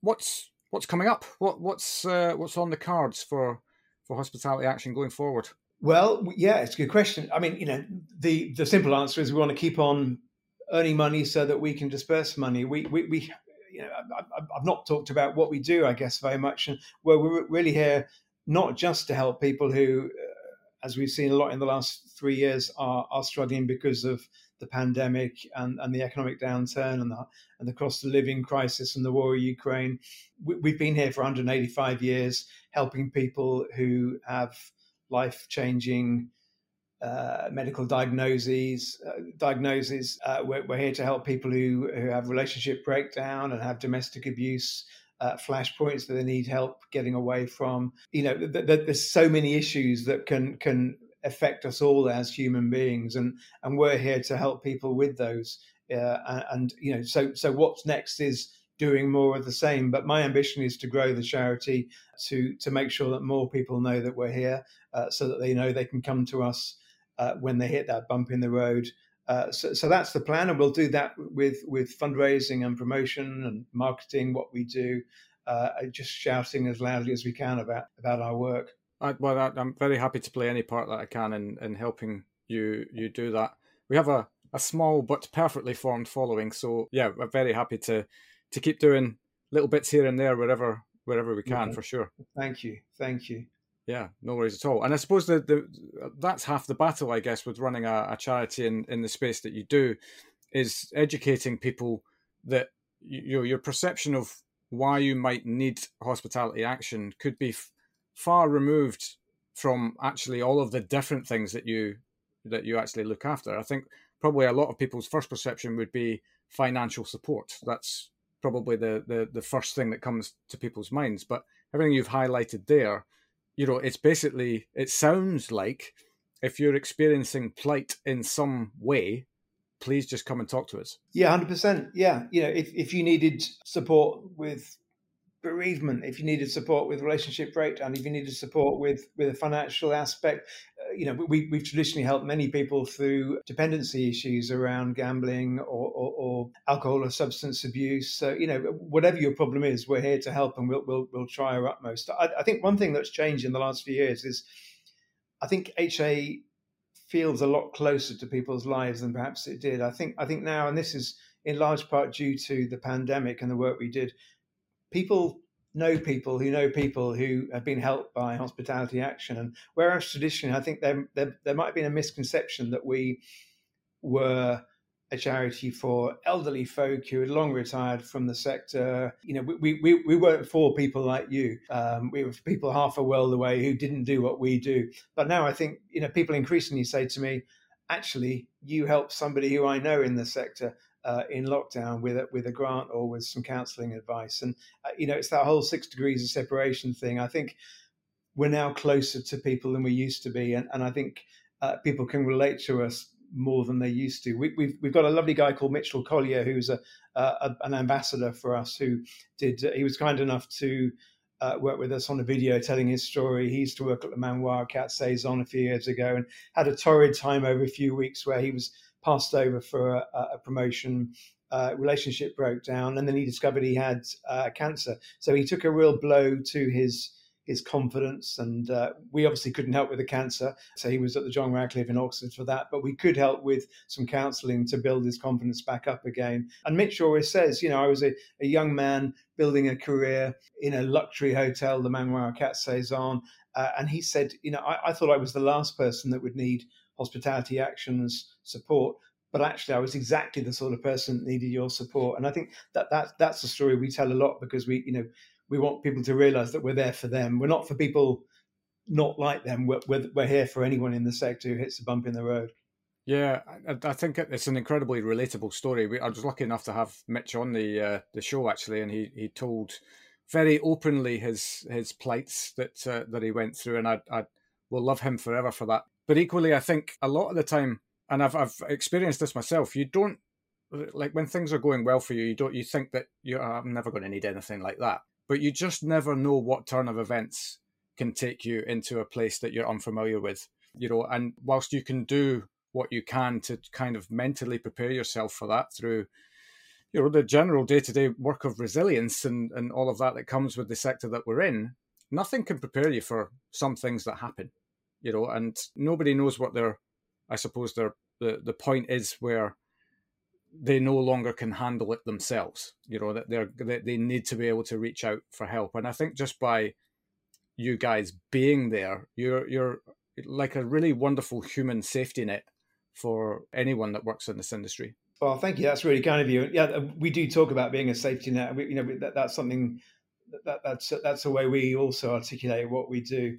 what's what's coming up? What what's uh, what's on the cards for for hospitality action going forward? Well, yeah, it's a good question. I mean, you know, the the simple answer is we want to keep on earning money so that we can disperse money. We we, we you know, I, have not talked about what we do, I guess, very much, and where we're really here not just to help people who, uh, as we've seen a lot in the last three years, are are struggling because of the pandemic and, and the economic downturn and the, and the cost of living crisis and the war in Ukraine. We, have been here for 185 years, helping people who have life changing uh, medical diagnoses. Uh, diagnoses. Uh, we're, we're, here to help people who, who have relationship breakdown and have domestic abuse. Uh, flashpoints that they need help getting away from. You know, th- th- there's so many issues that can can affect us all as human beings, and and we're here to help people with those. Uh, and, you know, so so what's next is doing more of the same. But my ambition is to grow the charity to to make sure that more people know that we're here, uh, so that they know they can come to us uh, when they hit that bump in the road. Uh, so, so that's the plan, and we'll do that with with fundraising and promotion and marketing. What we do, uh, just shouting as loudly as we can about about our work. I, well, I, am very happy to play any part that I can in, in helping you you do that. We have a, a small but perfectly formed following, so yeah, we're very happy to to keep doing little bits here and there wherever wherever we can yeah. for sure. Thank you, thank you. Yeah, no worries at all. And I suppose that the that's half the battle, I guess, with running a, a charity in in the space that you do, is educating people that you your perception of why you might need hospitality action could be far removed from actually all of the different things that you that you actually look after. I think probably a lot of people's first perception would be financial support. That's probably the, the the first thing that comes to people's minds. But everything you've highlighted there, you know, it's basically it sounds like if you're experiencing plight in some way, please just come and talk to us. Yeah, hundred percent. Yeah, you know, if if you needed support with bereavement, if you needed support with relationship breakdown, if you needed support with with a financial aspect, uh, you know, we we've traditionally helped many people through dependency issues around gambling or, or, or, alcohol or substance abuse. So you know, whatever your problem is, we're here to help, and we'll we'll, we'll try our utmost. I, I think one thing that's changed in the last few years is, I think HA feels a lot closer to people's lives than perhaps it did. I think I think now, and this is in large part due to the pandemic and the work we did people know people who know people who have been helped by hospitality action. And whereas traditionally, I think there, there, there might have been a misconception that we were a charity for elderly folk who had long retired from the sector. You know, we, we, we weren't for people like you. Um, we were for people half a world away who didn't do what we do. But now I think, you know, people increasingly say to me, actually, you help somebody who I know in the sector uh, in lockdown with a, with a grant or with some counselling advice. And uh, you know, it's that whole six degrees of separation thing. I think we're now closer to people than we used to be, and, and I think uh, people can relate to us more than they used to. We, have we've, we've got a lovely guy called Mitchell Collier, who's a, a an ambassador for us. Who did he was kind enough to. Uh, work with us on a video telling his story. He used to work at the Manoir Quat'Saisons a few years ago and had a torrid time over a few weeks where he was passed over for a, a promotion. Uh, relationship broke down, and then he discovered he had uh, cancer. So he took a real blow to his his confidence. And uh, we obviously couldn't help with the cancer. So he was at the John Radcliffe in Oxford for that. But we could help with some counselling to build his confidence back up again. And Mitch always says, you know, I was a, a young man building a career in a luxury hotel, the Manoir Quatre Saisons. Uh, and he said, you know, I, I thought I was the last person that would need hospitality actions support but actually I was exactly the sort of person that needed your support. And I think that, that that's the story we tell a lot because we, you know, we want people to realize that we're there for them. We're not for people not like them. We're, we're, we're here for anyone in the sector who hits a bump in the road. Yeah, I, I think it's an incredibly relatable story. We, I was lucky enough to have Mitch on the uh, the show actually, and he, he told very openly his his plights that uh, that he went through, and I I will love him forever for that. But equally, I think a lot of the time, and I've I've experienced this myself. You don't like when things are going well for you. You don't you think that you ah, I'm never going to need anything like that but you just never know what turn of events can take you into a place that you're unfamiliar with you know and whilst you can do what you can to kind of mentally prepare yourself for that through you know the general day-to-day work of resilience and and all of that that comes with the sector that we're in nothing can prepare you for some things that happen you know and nobody knows what their i suppose the, the point is where they no longer can handle it themselves. You know that they're that they need to be able to reach out for help. And I think just by you guys being there, you're you're like a really wonderful human safety net for anyone that works in this industry. Well, thank you. That's really kind of you. Yeah, uh, we do talk about being a safety net. We, you know, that, that's something that, that's that's the way we also articulate what we do.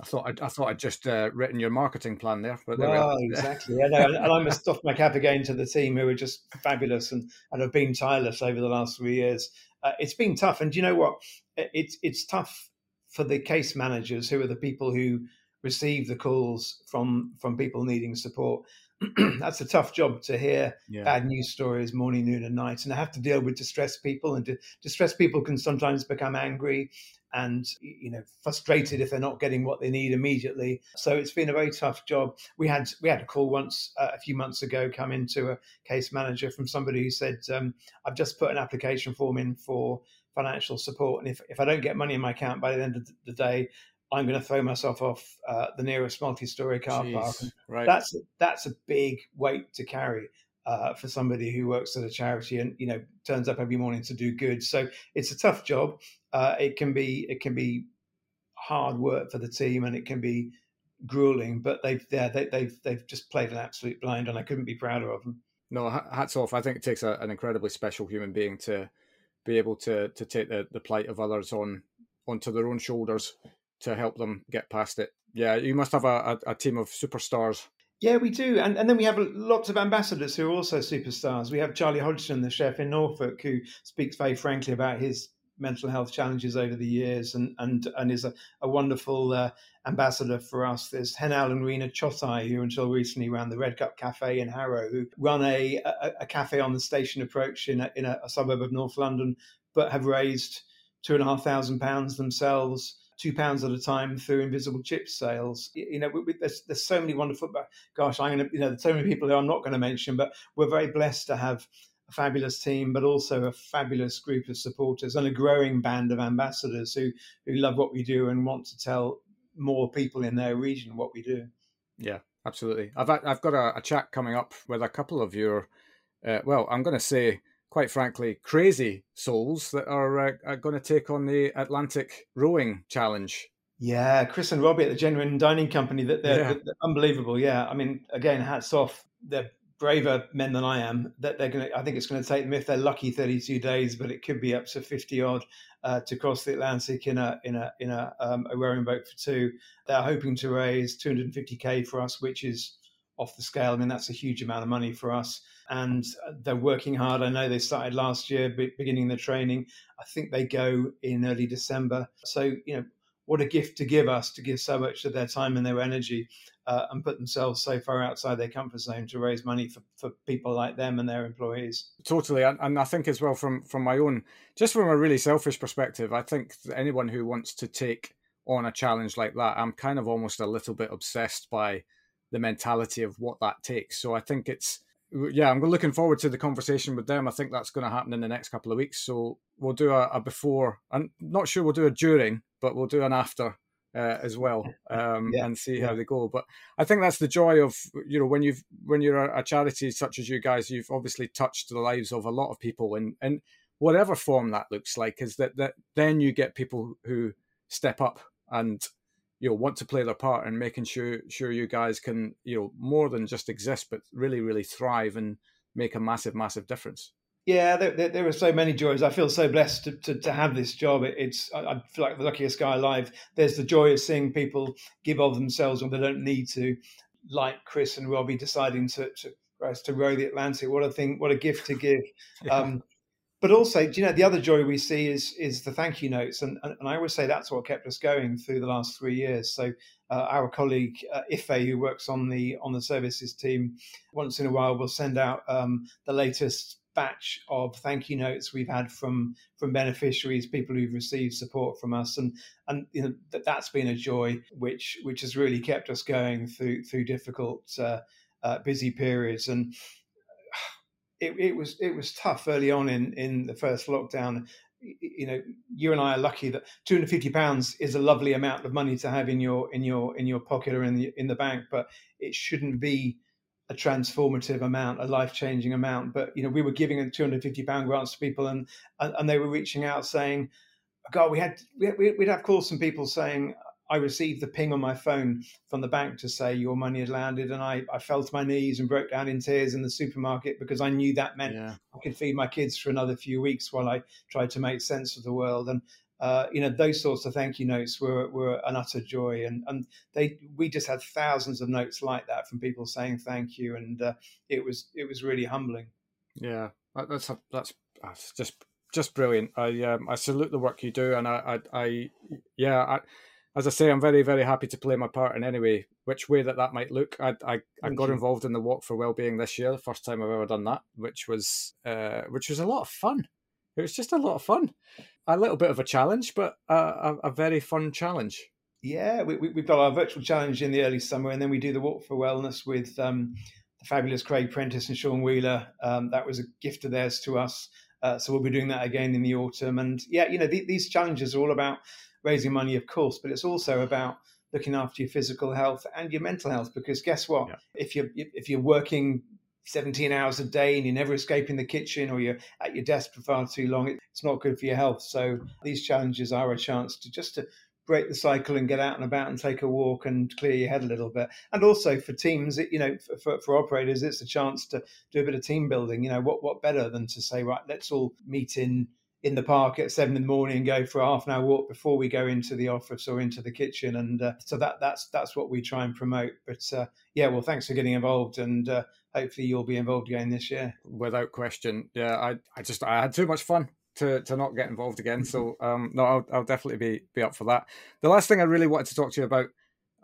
I thought I'd, I thought I'd just uh, written your marketing plan there, but there well, exactly. Yeah, no, and, and I must off my cap again to the team who are just fabulous and, and have been tireless over the last three years. Uh, it's been tough, and you know what? It's it's tough for the case managers who are the people who receive the calls from from people needing support. That's a tough job to hear yeah. bad news stories morning, noon, and night, and I have to deal with distressed people. And distressed people can sometimes become angry and you know frustrated if they're not getting what they need immediately. So it's been a very tough job. We had we had a call once uh, a few months ago come into a case manager from somebody who said, um, "I've just put an application form in for financial support, and if if I don't get money in my account by the end of the day." I'm going to throw myself off uh, the nearest multi-story car Jeez, park. Right. That's that's a big weight to carry uh, for somebody who works at a charity and you know turns up every morning to do good. So it's a tough job. Uh, it can be it can be hard work for the team and it can be grueling. But they've yeah, they, they've they've just played an absolute blind, and I couldn't be prouder of them. No, hats off. I think it takes a, an incredibly special human being to be able to to take the, the plight of others on onto their own shoulders to help them get past it. Yeah, you must have a, a, a team of superstars yeah, we do, and and then we have lots of ambassadors who are also superstars. We have Charlie Hodson, the chef in Norfolk, who speaks very frankly about his mental health challenges over the years, and and and is a, a wonderful uh, ambassador for us. There's Henal and Rena Chotai, who until recently ran the Red Cup Cafe in Harrow, who run a a, a cafe on the station approach in a, in a, a suburb of North London, but have raised two and a half thousand pounds themselves two pounds at a time through invisible chip sales. You know, we, we, there's there's so many wonderful. Gosh, I'm gonna you know so many people who I'm not going to mention, but we're very blessed to have a fabulous team, but also a fabulous group of supporters and a growing band of ambassadors who who love what we do and want to tell more people in their region what we do. Yeah, absolutely. I've I've got a, a chat coming up with a couple of your, uh, well, I'm going to say quite frankly, crazy souls that are, uh, are going to take on the Atlantic Rowing Challenge. Yeah, Chris and Robbie at the Genuine Dining Company, that they're, yeah. they're, unbelievable. Yeah, I mean, again, hats off. They're braver men than I am. That they're going to. I think it's going to take them, if they're lucky, 32 days, but it could be up to 50 odd uh, to cross the Atlantic in a in a in a, um, a rowing boat for two. They're hoping to raise 250k for us, which is off the scale. I mean, that's a huge amount of money for us and they're working hard. I know they started last year, beginning the training. I think they go in early December. So, you know, what a gift to give us to give so much of their time and their energy uh, and put themselves so far outside their comfort zone to raise money for, for people like them and their employees. Totally. And I think as well from, from my own, just from a really selfish perspective, I think anyone who wants to take on a challenge like that, I'm kind of almost a little bit obsessed by the mentality of what that takes. So I think it's yeah, I'm looking forward to the conversation with them. I think that's going to happen in the next couple of weeks. So we'll do a, a before. I'm not sure we'll do a during, but we'll do an after uh, as well um, yeah, and see yeah. how they go. But I think that's the joy of you know when you've when you're a, charity such as you guys, you've obviously touched the lives of a lot of people, and and whatever form that looks like is that that then you get people who step up and you know want to play their part in making sure sure you guys can you know more than just exist, but really really thrive and make a massive massive difference. Yeah, there, there, there, are so many joys. I feel so blessed to, to, to have this job. It, it's I, feel like the luckiest guy alive. There's the joy of seeing people give of themselves when they don't need to, like Chris and Robbie deciding to to, to row the Atlantic. What a thing! What a gift to give. Um, but also, do you know, the other joy we see is is the thank you notes, and and, and I always say that's what kept us going through the last three years. So uh, our colleague uh, Ife, who works on the on the services team, once in a while will send out um, the latest batch of thank you notes we've had from from beneficiaries, people who've received support from us, and and you know that that's been a joy, which which has really kept us going through through difficult, uh, uh, busy periods. And it, it was it was tough early on in in the first lockdown. You know, you and I are lucky that two hundred fifty pounds is a lovely amount of money to have in your in your in your pocket or in the in the bank, but it shouldn't be a transformative amount, a life changing amount. But you know, we were giving a two hundred fifty pound grants to people, and, and, and they were reaching out saying, oh "God, we had we'd have calls from people saying." I received the ping on my phone from the bank to say your money had landed, and I, I fell to my knees and broke down in tears in the supermarket because I knew that meant yeah. I could feed my kids for another few weeks while I tried to make sense of the world. And uh, you know those sorts of thank you notes were, were an utter joy and and they we just had thousands of notes like that from people saying thank you and uh, it was it was really humbling yeah that's that's that's just just brilliant i um, i salute the work you do and i i, I yeah I, as I say, I'm very, very happy to play my part in any way, which way that that might look. I, I, I got you. involved in the Walk for Wellbeing this year, the first time I've ever done that, which was, uh, which was a lot of fun. It was just a lot of fun a little bit of a challenge, but a, a, a very fun challenge. Yeah, we, we, have got our virtual challenge in the early summer, and then we do the Walk for Wellness with um, the fabulous Craig Prentice and Sean Wheeler. Um, that was a gift of theirs to us. Uh, so we'll be doing that again in the autumn. And yeah, you know, th- these challenges are all about raising money, of course, but it's also about looking after your physical health and your mental health. Because guess what? Yeah. If you're if you're working 17 hours a day and you're never escaping the kitchen or you're at your desk for far too long, it's not good for your health. So these challenges are a chance to just to break the cycle and get out and about and take a walk and clear your head a little bit. And also for teams, you know, for, for operators, it's a chance to do a bit of team building. You know, what what better than to say, right, let's all meet in in the park at seven in the morning and go for a half an hour walk before we go into the office or into the kitchen. And uh, so that that's that's what we try and promote. But uh, yeah, well, thanks for getting involved, and uh, hopefully you'll be involved again this year. Without question, yeah. I I just I had too much fun to to not get involved again. So um, no, I'll I'll definitely be be up for that. The last thing I really wanted to talk to you about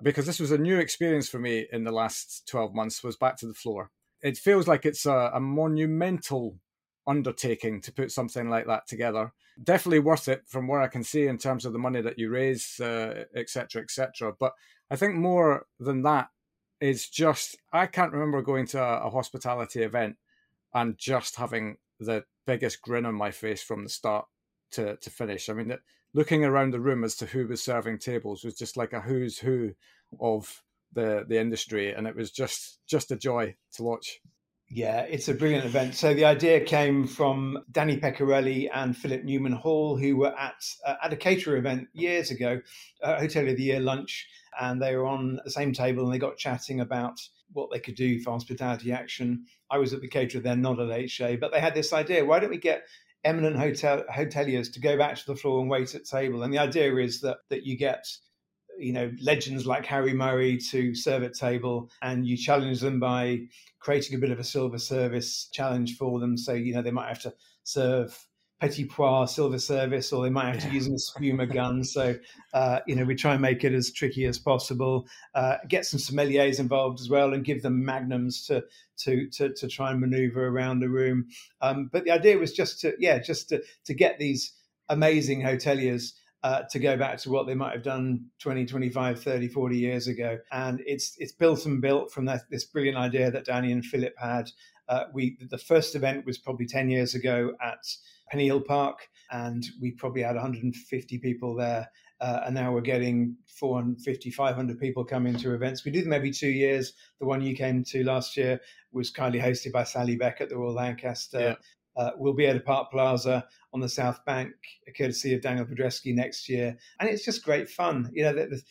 because this was a new experience for me in the last twelve months was back to the floor. It feels like it's a, a monumental undertaking to put something like that together. Definitely worth it from what I can see in terms of the money that you raise, etc., uh, etc. Et but I think more than that is just I can't remember going to a, a hospitality event and just having the biggest grin on my face from the start to, to finish. I mean, looking around the room as to who was serving tables was just like a who's who of the the industry, and it was just just a joy to watch. Yeah, it's a brilliant event. So the idea came from Danny Pecorelli and Philip Newman Hall, who were at uh, at a caterer event years ago, uh, Hotel of the Year lunch, and they were on the same table and they got chatting about what they could do for hospitality action. I was at the caterer then, not at HA, but they had this idea: why don't we get eminent hotel hoteliers to go back to the floor and wait at table? And the idea is that that you get you know legends like Harry Murray to serve at table, and you challenge them by creating a bit of a silver service challenge for them. So you know they might have to serve petit pois silver service, or they might have to use a spuma gun. So uh, you know we try and make it as tricky as possible. Uh, get some sommeliers involved as well, and give them magnums to to to, to try and manoeuvre around the room. Um, but the idea was just to yeah just to to get these amazing hoteliers uh, to go back to what they might have done 20, 25, 30, 40 years ago. And it's it's built and built from that, this brilliant idea that Danny and Philip had. Uh, we the first event was probably 10 years ago at Pennyhill Park, and we probably had 150 people there. uh, and now we're getting 450, 500 people coming to events. We do them every two years. The one you came to last year was kindly hosted by Sally Beck at the Royal Lancaster. Yeah. Uh, we'll be at a Park Plaza on the South Bank, courtesy of Daniel Pedreschi next year, and it's just great fun. You know, there's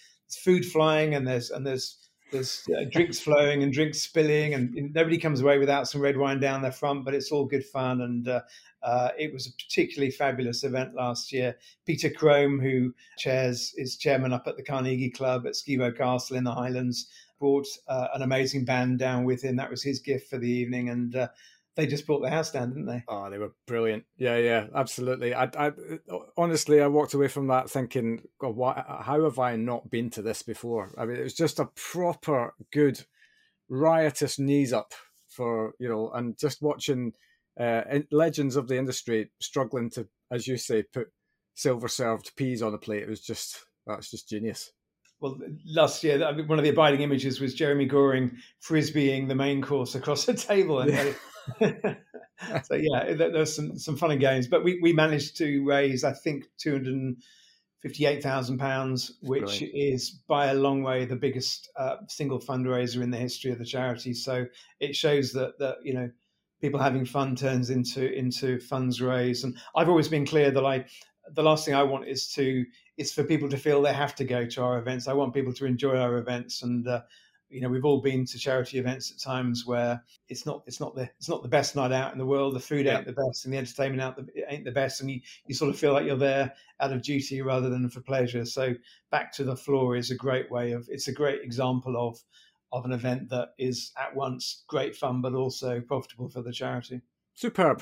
food flying and there's and there's there's uh, drinks flowing and drinks spilling, and, and, nobody comes away without some red wine down their front. But it's all good fun, and uh, uh, it was a particularly fabulous event last year. Peter Crome, who chairs is chairman up at the Carnegie Club at Skibo Castle in the Highlands, brought uh, an amazing band down with him. That was his gift for the evening, and uh, they just brought the house down, didn't they? Oh, they were brilliant. Yeah, yeah, absolutely. I, I honestly, I walked away from that thinking, God, why, how have I not been to this before? I mean, it was just a proper good, riotous knees up for you know, and just watching uh, legends of the industry struggling to, as you say, put silver served peas on a plate. It was just that's just genius well, last year, one of the abiding images was Jeremy Goring frisbeeing the main course across the table. And so, yeah, there's some, some fun and games. But we, we managed to raise, I think, £258,000, which is by a long way the biggest uh, single fundraiser in the history of the charity. So it shows that, that you know, people having fun turns into into funds raised. And I've always been clear that I the last thing I want is to is for people to feel they have to go to our events. I want people to enjoy our events, and uh, you know we've all been to charity events at times where it's not it's not the it's not the best night out in the world. The food yeah. ain't the best, and the entertainment out the, ain't the best, and you, you sort of feel like you're there out of duty rather than for pleasure. So back to the floor is a great way of it's a great example of of an event that is at once great fun but also profitable for the charity. Superb,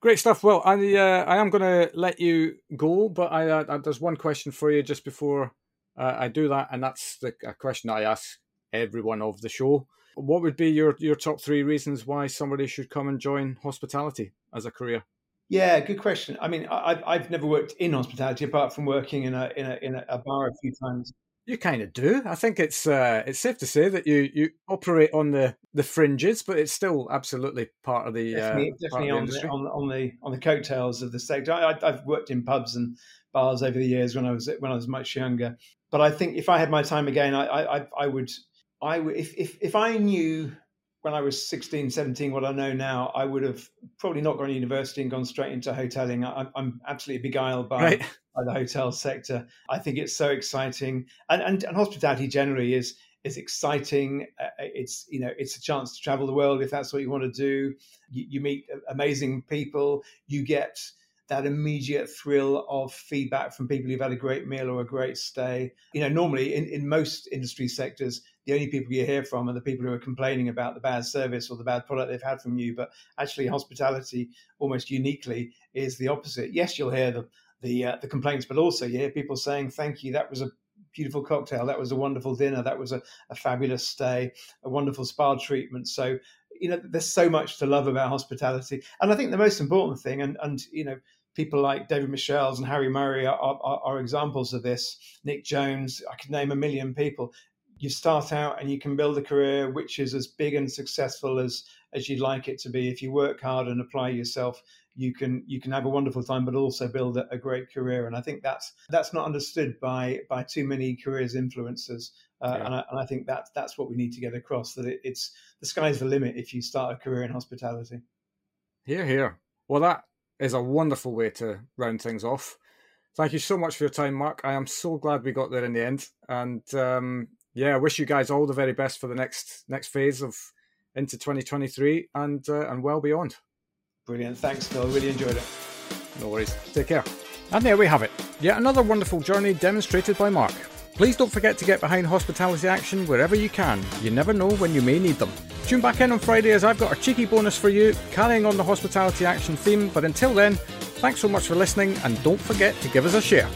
great stuff. Well, I uh, I am going to let you go, but I uh, there's one question for you just before uh, I do that, and that's the a question I ask everyone of the show. What would be your your top three reasons why somebody should come and join hospitality as a career? Yeah, good question. I mean, I've I've never worked in hospitality apart from working in a in a in a bar a few times. You kind of do. I think it's uh, it's safe to say that you, you operate on the, the fringes, but it's still absolutely part of the definitely, uh, definitely on, the, on, on the on the coattails of the sector. I, have worked in pubs and bars over the years when I was when I was much younger. But I think if I had my time again, I I, I would I would if, if if I knew when I was 16, 17, what I know now, I would have probably not gone to university and gone straight into hoteling. I, am absolutely beguiled by, right. by the hotel sector. I think it's so exciting, and, and, and hospitality generally is is exciting. Uh, it's you know it's a chance to travel the world if that's what you want to do. You, you meet amazing people. You get that immediate thrill of feedback from people who've had a great meal or a great stay. You know, normally in, in most industry sectors, the only people you hear from are the people who are complaining about the bad service or the bad product they've had from you. But actually, hospitality, almost uniquely, is the opposite. Yes, you'll hear the the, uh, the complaints, but also you hear people saying, "Thank you, that was a beautiful cocktail, that was a wonderful dinner, that was a, a fabulous stay, a wonderful spa treatment." So you know, there's so much to love about hospitality, and I think the most important thing, and and you know, people like David Michels and Harry Murray are, are, are, examples of this. Nick Jones, I could name a million people you start out and you can build a career which is as big and successful as as you'd like it to be. If you work hard and apply yourself you can you can have a wonderful time but also build a, a great career. And i think that's that's not understood by by too many careers influencers. Uh, yeah. and, I, and, I, think that that's what we need to get across that it, it's the sky's the limit if you start a career in hospitality. Here here. Well that is a wonderful way to round things off. Thank you so much for your time mark. I am so glad we got there in the end. And um, yeah, I wish you guys all the very best for the next next phase of into 2023 and uh, and well beyond. Brilliant. Thanks, Phil. Really enjoyed it. No worries. Take care. And there we have it. Yet another wonderful journey demonstrated by Mark. Please don't forget to get behind hospitality action wherever you can. You never know when you may need them. Tune back in on Friday as I've got a cheeky bonus for you, carrying on the hospitality action theme. But until then, thanks so much for listening and don't forget to give us a share.